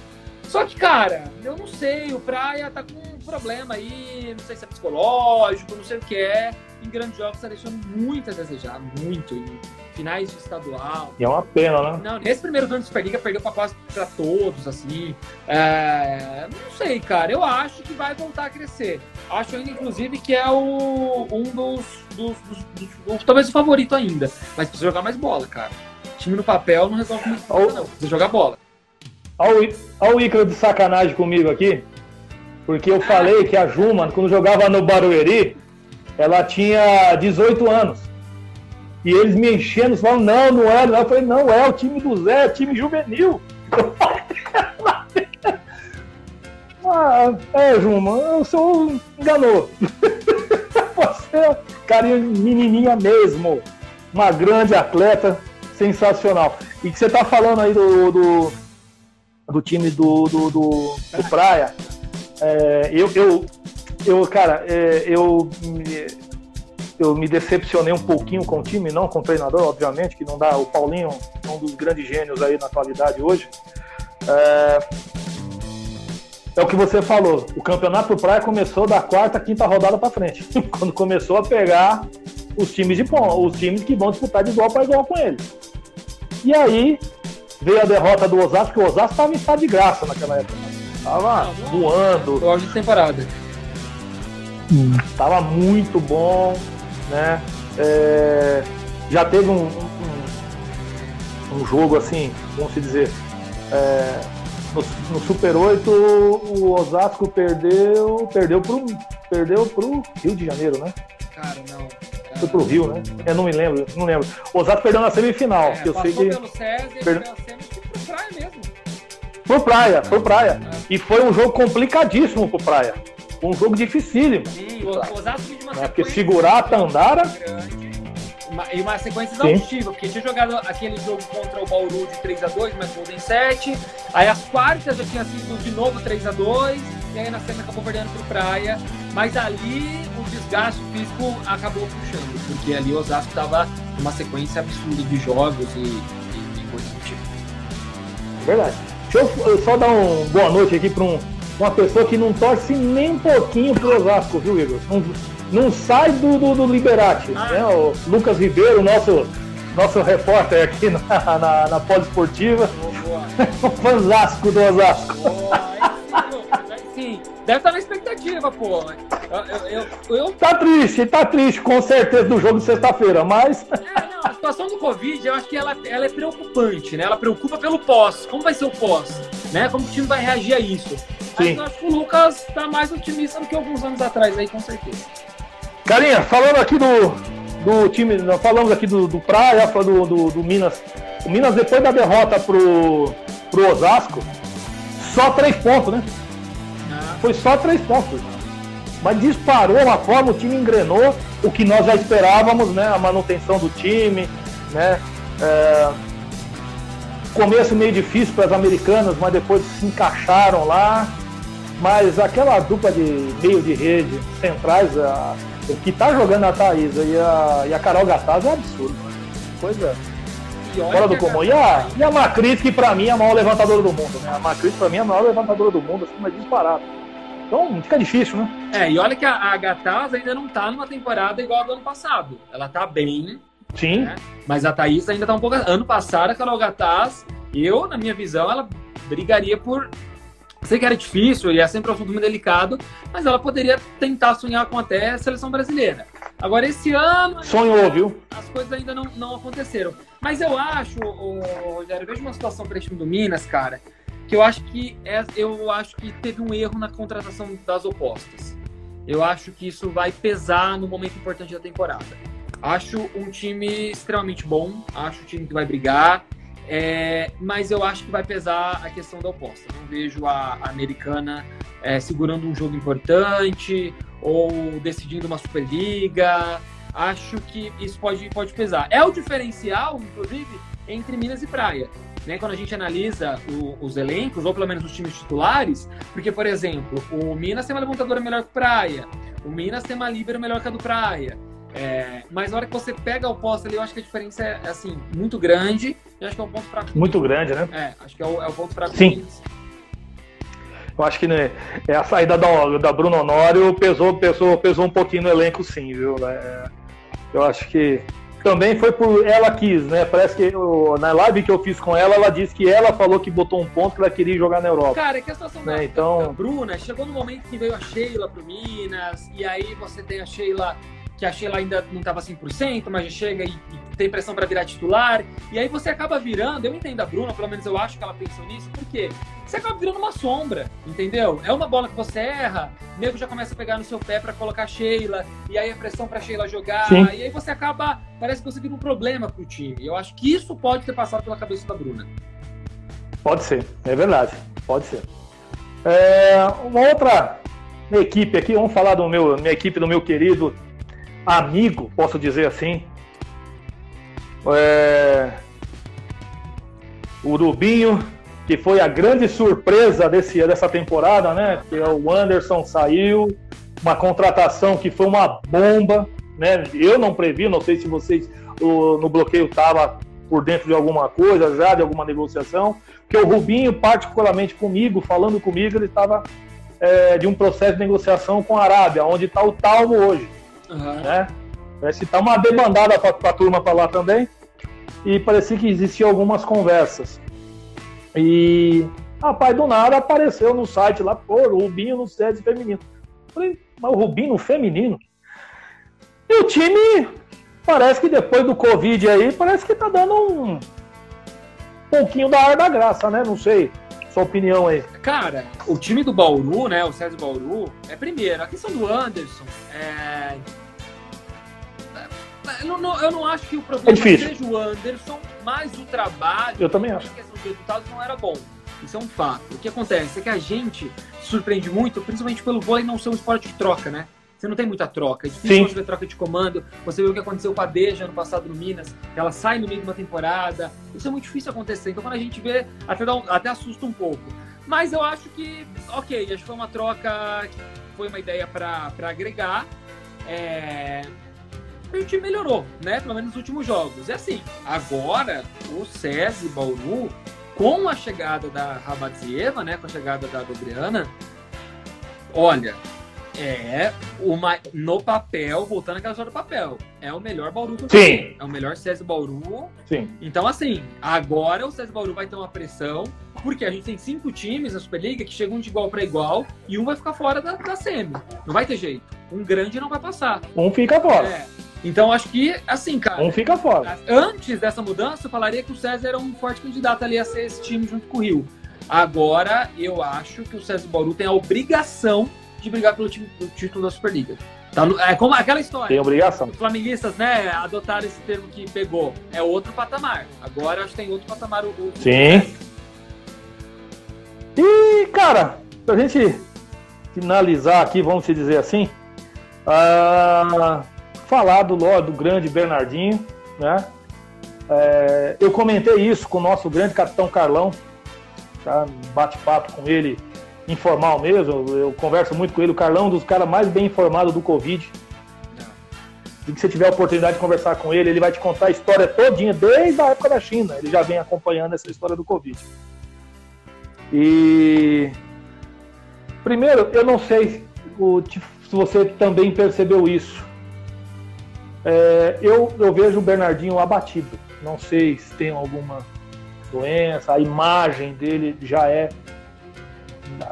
Só que, cara, eu não sei, o Praia tá com um problema aí, não sei se é psicológico, não sei o que é. Em grandes jogos tá deixando muito a desejar, muito. Em finais de estadual. E é uma pena, né? Não, nesse primeiro turno de Superliga perdeu pra quase pra todos, assim. É, não sei, cara. Eu acho que vai voltar a crescer. Acho ainda, inclusive, que é o, um dos, dos, dos, dos Talvez o favorito ainda. Mas precisa jogar mais bola, cara. time no papel não resolve muito, não. Precisa jogar bola. Olha o Ícaro de sacanagem comigo aqui. Porque eu falei que a Juma, quando jogava no Barueri, ela tinha 18 anos. E eles me enchendo, falando, não, não é, não é. Eu falei, não é, o time do Zé, é time juvenil. ah, é, Juma, o senhor enganou. Você é carinha menininha mesmo. Uma grande atleta, sensacional. E que você tá falando aí do, do, do time do, do, do, do Praia, é, eu, eu, eu, cara, é, eu eu me decepcionei um pouquinho com o time, não com o treinador, obviamente, que não dá. O Paulinho, um dos grandes gênios aí na atualidade hoje. É, é o que você falou. O campeonato Praia começou da quarta, quinta rodada para frente. Quando começou a pegar os times de os times que vão disputar de igual para igual com ele. E aí veio a derrota do Osasco, porque o Osasco estava em estado de graça naquela época. Tava voando. Eu acho de temporada. Tava muito bom né? É, já teve um, um, um, jogo assim, vamos dizer, é, no, no, Super 8 o Osasco perdeu, perdeu pro, perdeu pro Rio de Janeiro, né? Cara, não. Foi pro Rio, né? Eu não me lembro, não lembro. O Osasco perdeu na semifinal, é, que eu sei que. Pelo César, perdeu... pro Praia mesmo. Pro Praia, pro Praia. É. E foi um jogo complicadíssimo pro Praia um jogo dificílimo. Sim, o Osasco de uma é, Porque segurar a Tandara. e uma sequência exaustiva, porque tinha jogado aquele jogo contra o Bauru de 3x2, mas Golden 7. Aí as quartas já tinha sido de novo 3x2, e aí na semana acabou perdendo pro Praia. Mas ali desgaste físico acabou puxando, porque ali o Osasco tava numa sequência absurda de jogos e, e, e coisas do tipo. Verdade. Deixa eu só dar uma boa noite aqui para um uma pessoa que não torce nem um pouquinho pro Osasco, viu, Igor? Não, não sai do, do, do Liberati. Ah. Né? O Lucas Ribeiro, nosso, nosso repórter aqui na, na, na Poliesportiva. o fanzasco do Osasco. sim, deve estar na expectativa, pô. Eu, eu, eu, Tá triste, tá triste, com certeza, do jogo de sexta-feira, mas. É, não, a situação do Covid, eu acho que ela, ela é preocupante, né? Ela preocupa pelo pós. Como vai ser o pós? Né? Como o time vai reagir a isso? Sim. Mas eu acho que o Lucas tá mais otimista do que alguns anos atrás aí, com certeza. Carinha, falando aqui do, do time, falamos aqui do, do Praia, do, do, do, Minas. O Minas, depois da derrota pro, pro Osasco, só três pontos, né? Foi só três pontos. Mas disparou uma forma, o time engrenou, o que nós já esperávamos, né? A manutenção do time, né? É, começo meio difícil para as americanas, mas depois se encaixaram lá. Mas aquela dupla de meio de rede centrais, a, o que tá jogando a Thaisa e a, e a Carol Gataz é absurdo. Né? Coisa fora do comum. E a, e a Macris, que pra mim é a maior levantadora do mundo. Né? A Macris, pra mim, é a maior levantadora do mundo, assim, mas disparado. Então fica difícil, né? É, e olha que a, a Gataz ainda não tá numa temporada igual a do ano passado. Ela tá bem. Sim. Né? Mas a Thaís ainda tá um pouco. Ano passado, a Carol Gataz, eu, na minha visão, ela brigaria por Sei que era difícil, e é sempre um assunto muito delicado, mas ela poderia tentar sonhar com até a seleção brasileira. Agora, esse ano. Sonhou, viu? As coisas ainda não, não aconteceram. Mas eu acho, Rogério, eu vejo uma situação para esse time do Minas, cara, que eu acho que é, eu acho que teve um erro na contratação das opostas. Eu acho que isso vai pesar no momento importante da temporada. Acho um time extremamente bom, acho um time que vai brigar. É, mas eu acho que vai pesar a questão da oposta. Não vejo a, a americana é, segurando um jogo importante ou decidindo uma Superliga. Acho que isso pode, pode pesar. É o diferencial, inclusive, entre Minas e Praia. Né, quando a gente analisa o, os elencos, ou pelo menos os times titulares, porque, por exemplo, o Minas tem uma levantadora melhor que o Praia, o Minas tem uma líbero melhor que a do Praia. É, mas na hora que você pega o posto ali, eu acho que a diferença é assim, muito grande. Eu acho que é um ponto fraco. Muito grande, né? É, acho que é o, é o ponto fraco Sim. Eu acho que né, é a saída da, da Bruno Honório pesou, pesou, pesou um pouquinho no elenco, sim, viu? É, eu acho que também foi por ela quis, né? Parece que eu, na live que eu fiz com ela, ela disse que ela falou que botou um ponto que ela queria jogar na Europa. Cara, é que a situação Né, da, então- da Bruna chegou no momento que veio a Sheila pro Minas, e aí você tem a Sheila, que a Sheila ainda não tava 100%, mas já chega e, e tem pressão para virar titular, e aí você acaba virando, eu entendo a Bruna, pelo menos eu acho que ela pensou nisso, por quê? Você acaba virando uma sombra, entendeu? É uma bola que você erra, o nego já começa a pegar no seu pé para colocar a Sheila, e aí a pressão pra Sheila jogar, Sim. e aí você acaba, parece que você vira um problema pro time. Eu acho que isso pode ter passado pela cabeça da Bruna. Pode ser, é verdade, pode ser. É, uma outra equipe aqui, vamos falar do meu, minha equipe do meu querido amigo, posso dizer assim. É, o Rubinho, que foi a grande surpresa desse, dessa temporada, né? Que é o Anderson saiu, uma contratação que foi uma bomba, né? Eu não previ, não sei se vocês o- no bloqueio estava por dentro de alguma coisa já, de alguma negociação, porque o Rubinho, particularmente comigo, falando comigo, ele estava é, de um processo de negociação com a Arábia, onde está o Talmo hoje, né? Parece que tá uma demandada para a turma para lá também, e parecia que existiam algumas conversas. E, rapaz, do nada apareceu no site lá, pô, Rubinho no SESI feminino. Falei, mas o Rubinho no feminino? E o time, parece que depois do Covid aí, parece que tá dando um pouquinho da ar da graça, né? Não sei, sua opinião aí. Cara, o time do Bauru, né? O César Bauru, é primeiro. A questão do Anderson é. Eu não, eu não acho que o É problema difícil. seja o Anderson, mas o trabalho. Eu também a acho. questão dos resultados não era bom. Isso é um fato. O que acontece é que a gente se surpreende muito, principalmente pelo vôlei não ser um esporte de troca, né? Você não tem muita troca. É difícil Sim. você ver troca de comando. Você viu o que aconteceu com a Deja ano passado no Minas, que ela sai no meio de uma temporada. Isso é muito difícil acontecer. Então quando a gente vê, até, dá um- até assusta um pouco. Mas eu acho que, ok, acho que foi uma troca que foi uma ideia para agregar. É... E o time melhorou, né? Pelo menos nos últimos jogos. E assim, agora o SESI Bauru, com a chegada da Rabadzieva, né? Com a chegada da Dobriana, olha, é uma. No papel, voltando àquela história do papel, é o melhor Bauru que eu Sim. É o melhor SESI Bauru Sim. então, assim, agora o César Bauru vai ter uma pressão, porque a gente tem cinco times na Superliga que chegam de igual para igual e um vai ficar fora da, da semi. Não vai ter jeito. Um grande não vai passar. Um fica fora. É. Então, acho que, assim, cara, Um fica fora. antes dessa mudança, eu falaria que o César era um forte candidato ali a ser esse time junto com o Rio. Agora, eu acho que o César Bauru tem a obrigação de brigar pelo, time- pelo título da Superliga. Tá no- é como aquela história. Tem obrigação. Os flamenguistas, né, adotaram esse termo que pegou. É outro patamar. Agora acho que tem outro patamar. O, o- Sim. E, cara, pra gente finalizar aqui, vamos se dizer assim, ah, falar do, do grande Bernardinho, né? É, eu comentei isso com o nosso grande capitão Carlão, tá? bate-papo com ele informal mesmo, eu converso muito com ele, o Carlão é um dos caras mais bem informados do Covid. E que você tiver a oportunidade de conversar com ele, ele vai te contar a história todinha, desde a época da China. Ele já vem acompanhando essa história do Covid. E primeiro, eu não sei se você também percebeu isso. É, eu, eu vejo o Bernardinho abatido. Não sei se tem alguma doença, a imagem dele já é.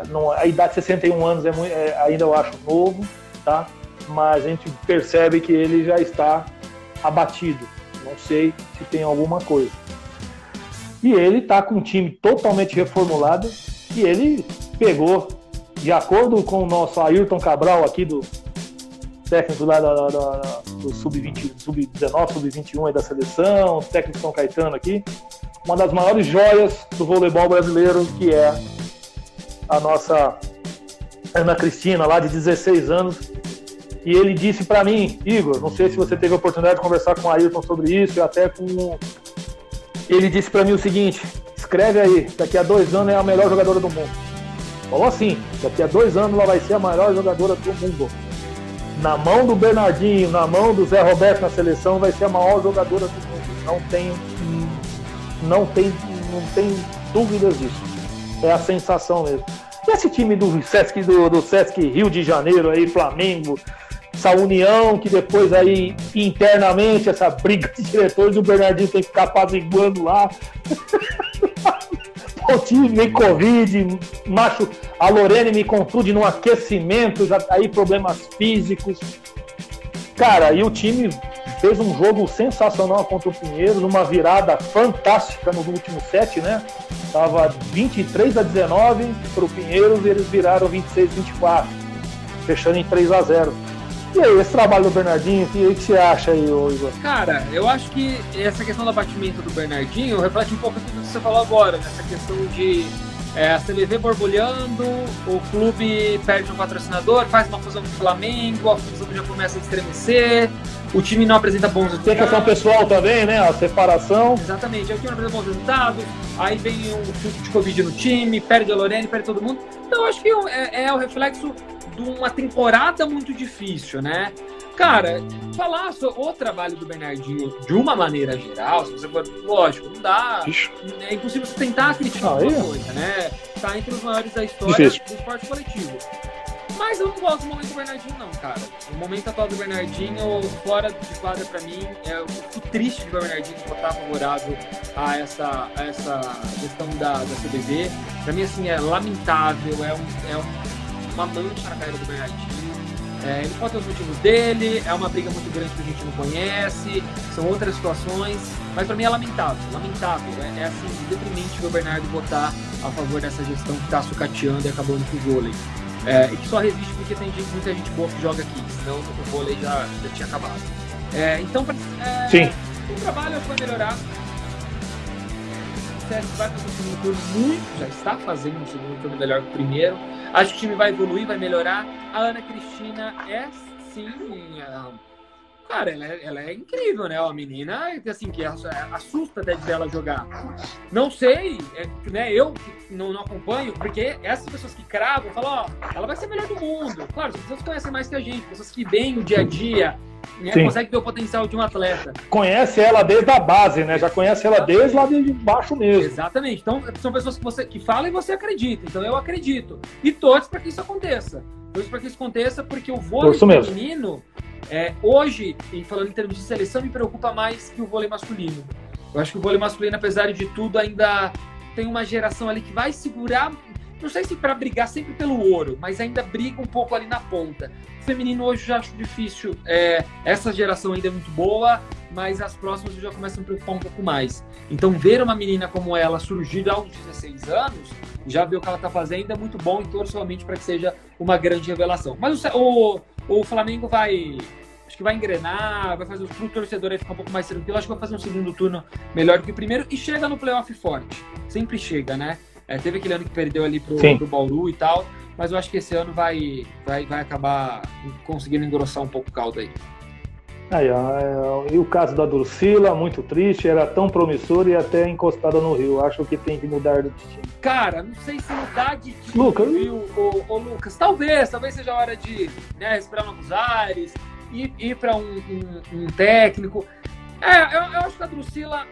não- a idade de 61 anos é, mui- é- ainda eu acho novo, tá? Mas a gente percebe que ele já está abatido. Não sei se tem alguma coisa. E ele tá com um time totalmente reformulado e ele pegou, de acordo com o nosso Ayrton Cabral aqui do técnico lá da- da- da- do Sub-20, Sub-19, Sub-21 aí da seleção, técnico São Caetano aqui, uma das maiores joias do voleibol brasileiro, que é a nossa Ana Cristina, lá de 16 anos. E ele disse para mim, Igor, não sei se você teve a oportunidade de conversar com o Ayrton sobre isso, e até com ele disse para mim o seguinte: escreve aí, daqui a dois anos é a melhor jogadora do mundo. Falou assim, daqui a dois anos ela vai ser a maior jogadora do mundo. Na mão do Bernardinho, na mão do Zé Roberto na seleção, vai ser a maior jogadora do mundo. Não tem, não tem, não tem dúvidas disso. É a sensação mesmo. E esse time do Sesc, do, do Sesc Rio de Janeiro aí, Flamengo, essa união que depois aí internamente essa briga de diretores o Bernardinho tem que ficar apaziguando lá. time vem Covid, macho, a Lorene me contunde no aquecimento, já tá aí problemas físicos. Cara, e o time fez um jogo sensacional contra o Pinheiros, uma virada fantástica no último set, né? Tava 23 a 19 para o Pinheiros e eles viraram 26 a 24, fechando em 3 a 0. E aí, esse trabalho do Bernardinho, o que, que, você acha aí, Igor? Cara, eu acho que essa questão do abatimento do Bernardinho reflete um pouco tudo que você falou agora, nessa questão de é, a CBV borbulhando, o clube perde um patrocinador, faz uma fusão com o Flamengo, a fusão já começa a estremecer, o time não apresenta bons resultados. Tem questão pessoal também, né? A separação. Exatamente, o time não apresenta bons resultados, aí vem um surto de Covid no time, perde a Lorene, perde todo mundo. Então, eu acho que é, é o reflexo de uma temporada muito difícil, né? Cara, falar sobre o trabalho do Bernardinho de uma maneira geral, se você for, lógico, não dá. É impossível você tentar criticar ah, alguma coisa, né? Tá entre os maiores da história Difícil. do esporte coletivo. Mas eu não gosto do momento do Bernardinho, não, cara. O momento atual do Bernardinho, fora de quadra pra mim, é, eu fico triste de ver o Bernardinho votar favorável a essa, a essa questão da, da CBV. Pra mim, assim, é lamentável, é, um, é um uma mancha na carreira do Bernardinho. É, ele pode ter os motivos dele, é uma briga muito grande que a gente não conhece, são outras situações, mas para mim é lamentável, lamentável. É, é assim, deprimente ver o Bernardo votar a favor dessa gestão que está sucateando e acabando com o vôlei. É, e que só resiste porque tem gente, muita gente boa que joga aqui, senão o vôlei já, já tinha acabado. É, então, é, Sim. o trabalho vai melhorar. CS vai fazer um segundo turno muito, já está fazendo um segundo turno melhor que o primeiro Acho que o time vai evoluir, vai melhorar. A Ana Cristina é sim. Cara, ela é, ela é incrível, né? Uma menina assim, que assusta até de dela jogar. Não sei, é, né? Eu não, não, acompanho, porque essas pessoas que cravam falam, ó, ela vai ser a melhor do mundo. Claro, as pessoas conhecem mais que a gente, pessoas que veem o dia a dia, né, consegue ver o potencial de um atleta. Conhece ela desde a base, né? Já conhece ela desde lá de baixo mesmo. Exatamente. Então, são pessoas que você que falam e você acredita. Então, eu acredito. E torço para que isso aconteça. Torço para que isso aconteça, porque o vôlei feminino, é, hoje, e falando em termos de seleção, me preocupa mais que o vôlei masculino. Eu acho que o vôlei masculino, apesar de tudo, ainda tem uma geração ali que vai segurar não sei se para brigar sempre pelo ouro, mas ainda briga um pouco ali na ponta. O feminino hoje eu já acho difícil. É, essa geração ainda é muito boa, mas as próximas eu já começam a me preocupar um pouco mais. Então, ver uma menina como ela surgir aos 16 anos, já ver o que ela está fazendo é muito bom e torço somente para que seja uma grande revelação. Mas o, o, o Flamengo vai acho que vai engrenar, vai fazer o torcedor aí ficar um pouco mais tranquilo. Acho que vai fazer um segundo turno melhor do que o primeiro e chega no playoff forte. Sempre chega, né? É, teve aquele ano que perdeu ali pro, pro Bauru e tal, mas eu acho que esse ano vai, vai, vai acabar conseguindo engrossar um pouco o caldo aí. Aí, é, e o caso da Drusila, muito triste, era tão promissor e até encostada no Rio. Acho que tem que mudar de time. Cara, não sei se mudar de time, Lucas. viu, ô, ô, Lucas? Talvez, talvez seja a hora de né, respirar novos ares, ir, ir para um, um, um, técnico. É, eu, eu acho que a Drusila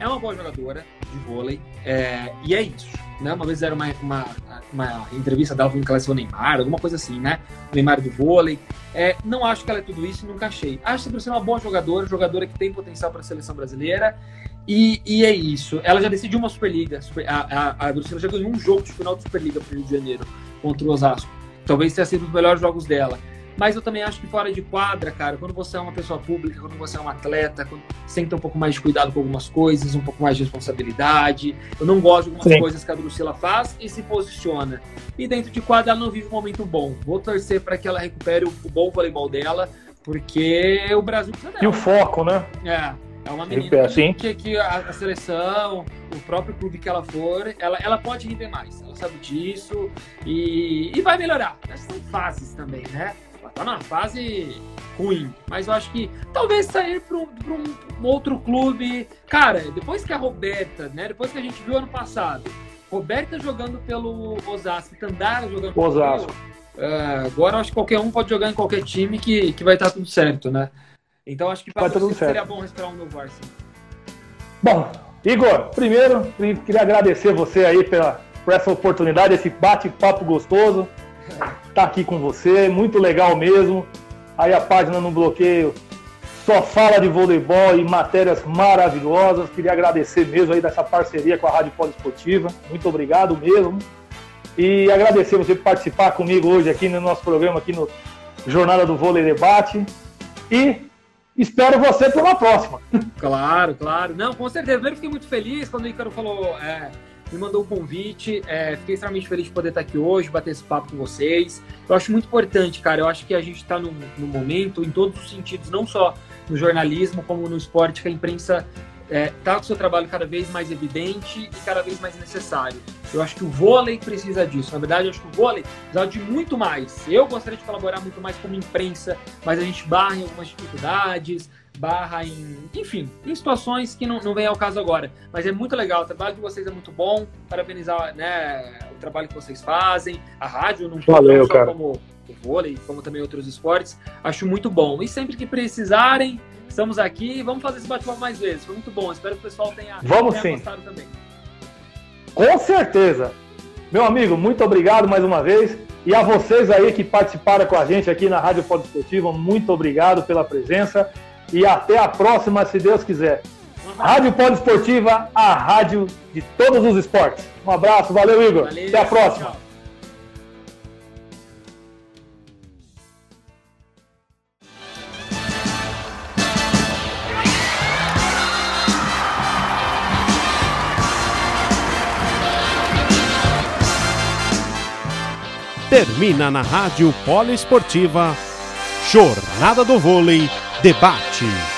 é uma boa jogadora de vôlei. É, e é isso. Né? Uma vez era uma, uma, uma entrevista dela falando que ela ser o Neymar, alguma coisa assim, né? Neymar do vôlei. É, não acho que ela é tudo isso, nunca achei. Acho que ela é uma boa jogadora, jogadora que tem potencial para a seleção brasileira. E, e, é isso. Ela já decidiu uma Superliga. A, a, já ganhou um jogo de final de Superliga para o Rio de Janeiro contra o Osasco. Talvez tenha sido um dos melhores jogos dela. Mas eu também acho que fora de quadra, cara, quando você é uma pessoa pública, quando você é um atleta, quando você tem que ter um pouco mais de cuidado com algumas coisas, um pouco mais de responsabilidade. Eu não gosto de algumas Sim. coisas que a Drusila faz e se posiciona. E dentro de quadra ela não vive um momento bom. Vou torcer para que ela recupere o, bom voleibol dela, porque o Brasil precisa dela. E o foco, né? É. É uma menina assim. que, que a, a, seleção, o próprio clube que ela for, ela, ela pode render mais. Ela sabe disso e, e vai melhorar. São fases também, né? Tá numa fase ruim. Mas eu acho que talvez sair para um, um, outro clube. Cara, depois que a Roberta, né? Depois que a gente viu ano passado, Roberta jogando pelo Osasco, Tandara jogando pelo Osasco. Uh, agora eu acho que qualquer um pode jogar em qualquer time que, que vai estar tudo certo, né? Então acho que para você seria bom respirar um novo ar, sim. Bom, Igor, primeiro queria agradecer você aí pela, por essa oportunidade, esse bate-papo gostoso. Tá aqui com você, muito legal mesmo. Aí a página no bloqueio só fala de voleibol e matérias maravilhosas. Queria agradecer mesmo aí dessa parceria com a Rádio Poliesportiva. Muito obrigado mesmo. E agradecer você por participar comigo hoje aqui no nosso programa, aqui no Jornada do Vôlei Debate. E espero você pela próxima. Claro, claro. Não, com certeza. Primeiro fiquei muito feliz quando o Ícaro falou, é, me mandou o convite. É, fiquei extremamente feliz de poder estar aqui hoje, bater esse papo com vocês. Eu acho muito importante, cara. Eu acho que a gente está no, no momento, em todos os sentidos, não só no jornalismo como no esporte, que a imprensa está é, tá com o seu trabalho cada vez mais evidente e cada vez mais necessário. Eu acho que o vôlei precisa disso. Na verdade, eu acho que o vôlei precisa de muito mais. Eu gostaria de colaborar muito mais como imprensa, mas a gente barra em algumas dificuldades, barra em, enfim, em situações que não, não vem ao caso agora. Mas é muito legal, o trabalho de vocês é muito bom, parabenizar né, o trabalho que vocês fazem, a rádio não, Valeu, só cara. como o vôlei, como também outros esportes, acho muito bom. E sempre que precisarem, estamos aqui e vamos fazer esse bate-papo mais vezes. Foi muito bom. Espero que o pessoal tenha, vamos tenha sim. gostado também. Com certeza. Meu amigo, muito obrigado mais uma vez. E a vocês aí que participaram com a gente aqui na Rádio Poliesportiva, muito obrigado pela presença. E até a próxima, se Deus quiser. Rádio Poliesportiva, a rádio de todos os esportes. Um abraço, valeu, Igor. Valeu, até a próxima. Tchau. termina na Rádio Poliesportiva Jornada do Vôlei Debate.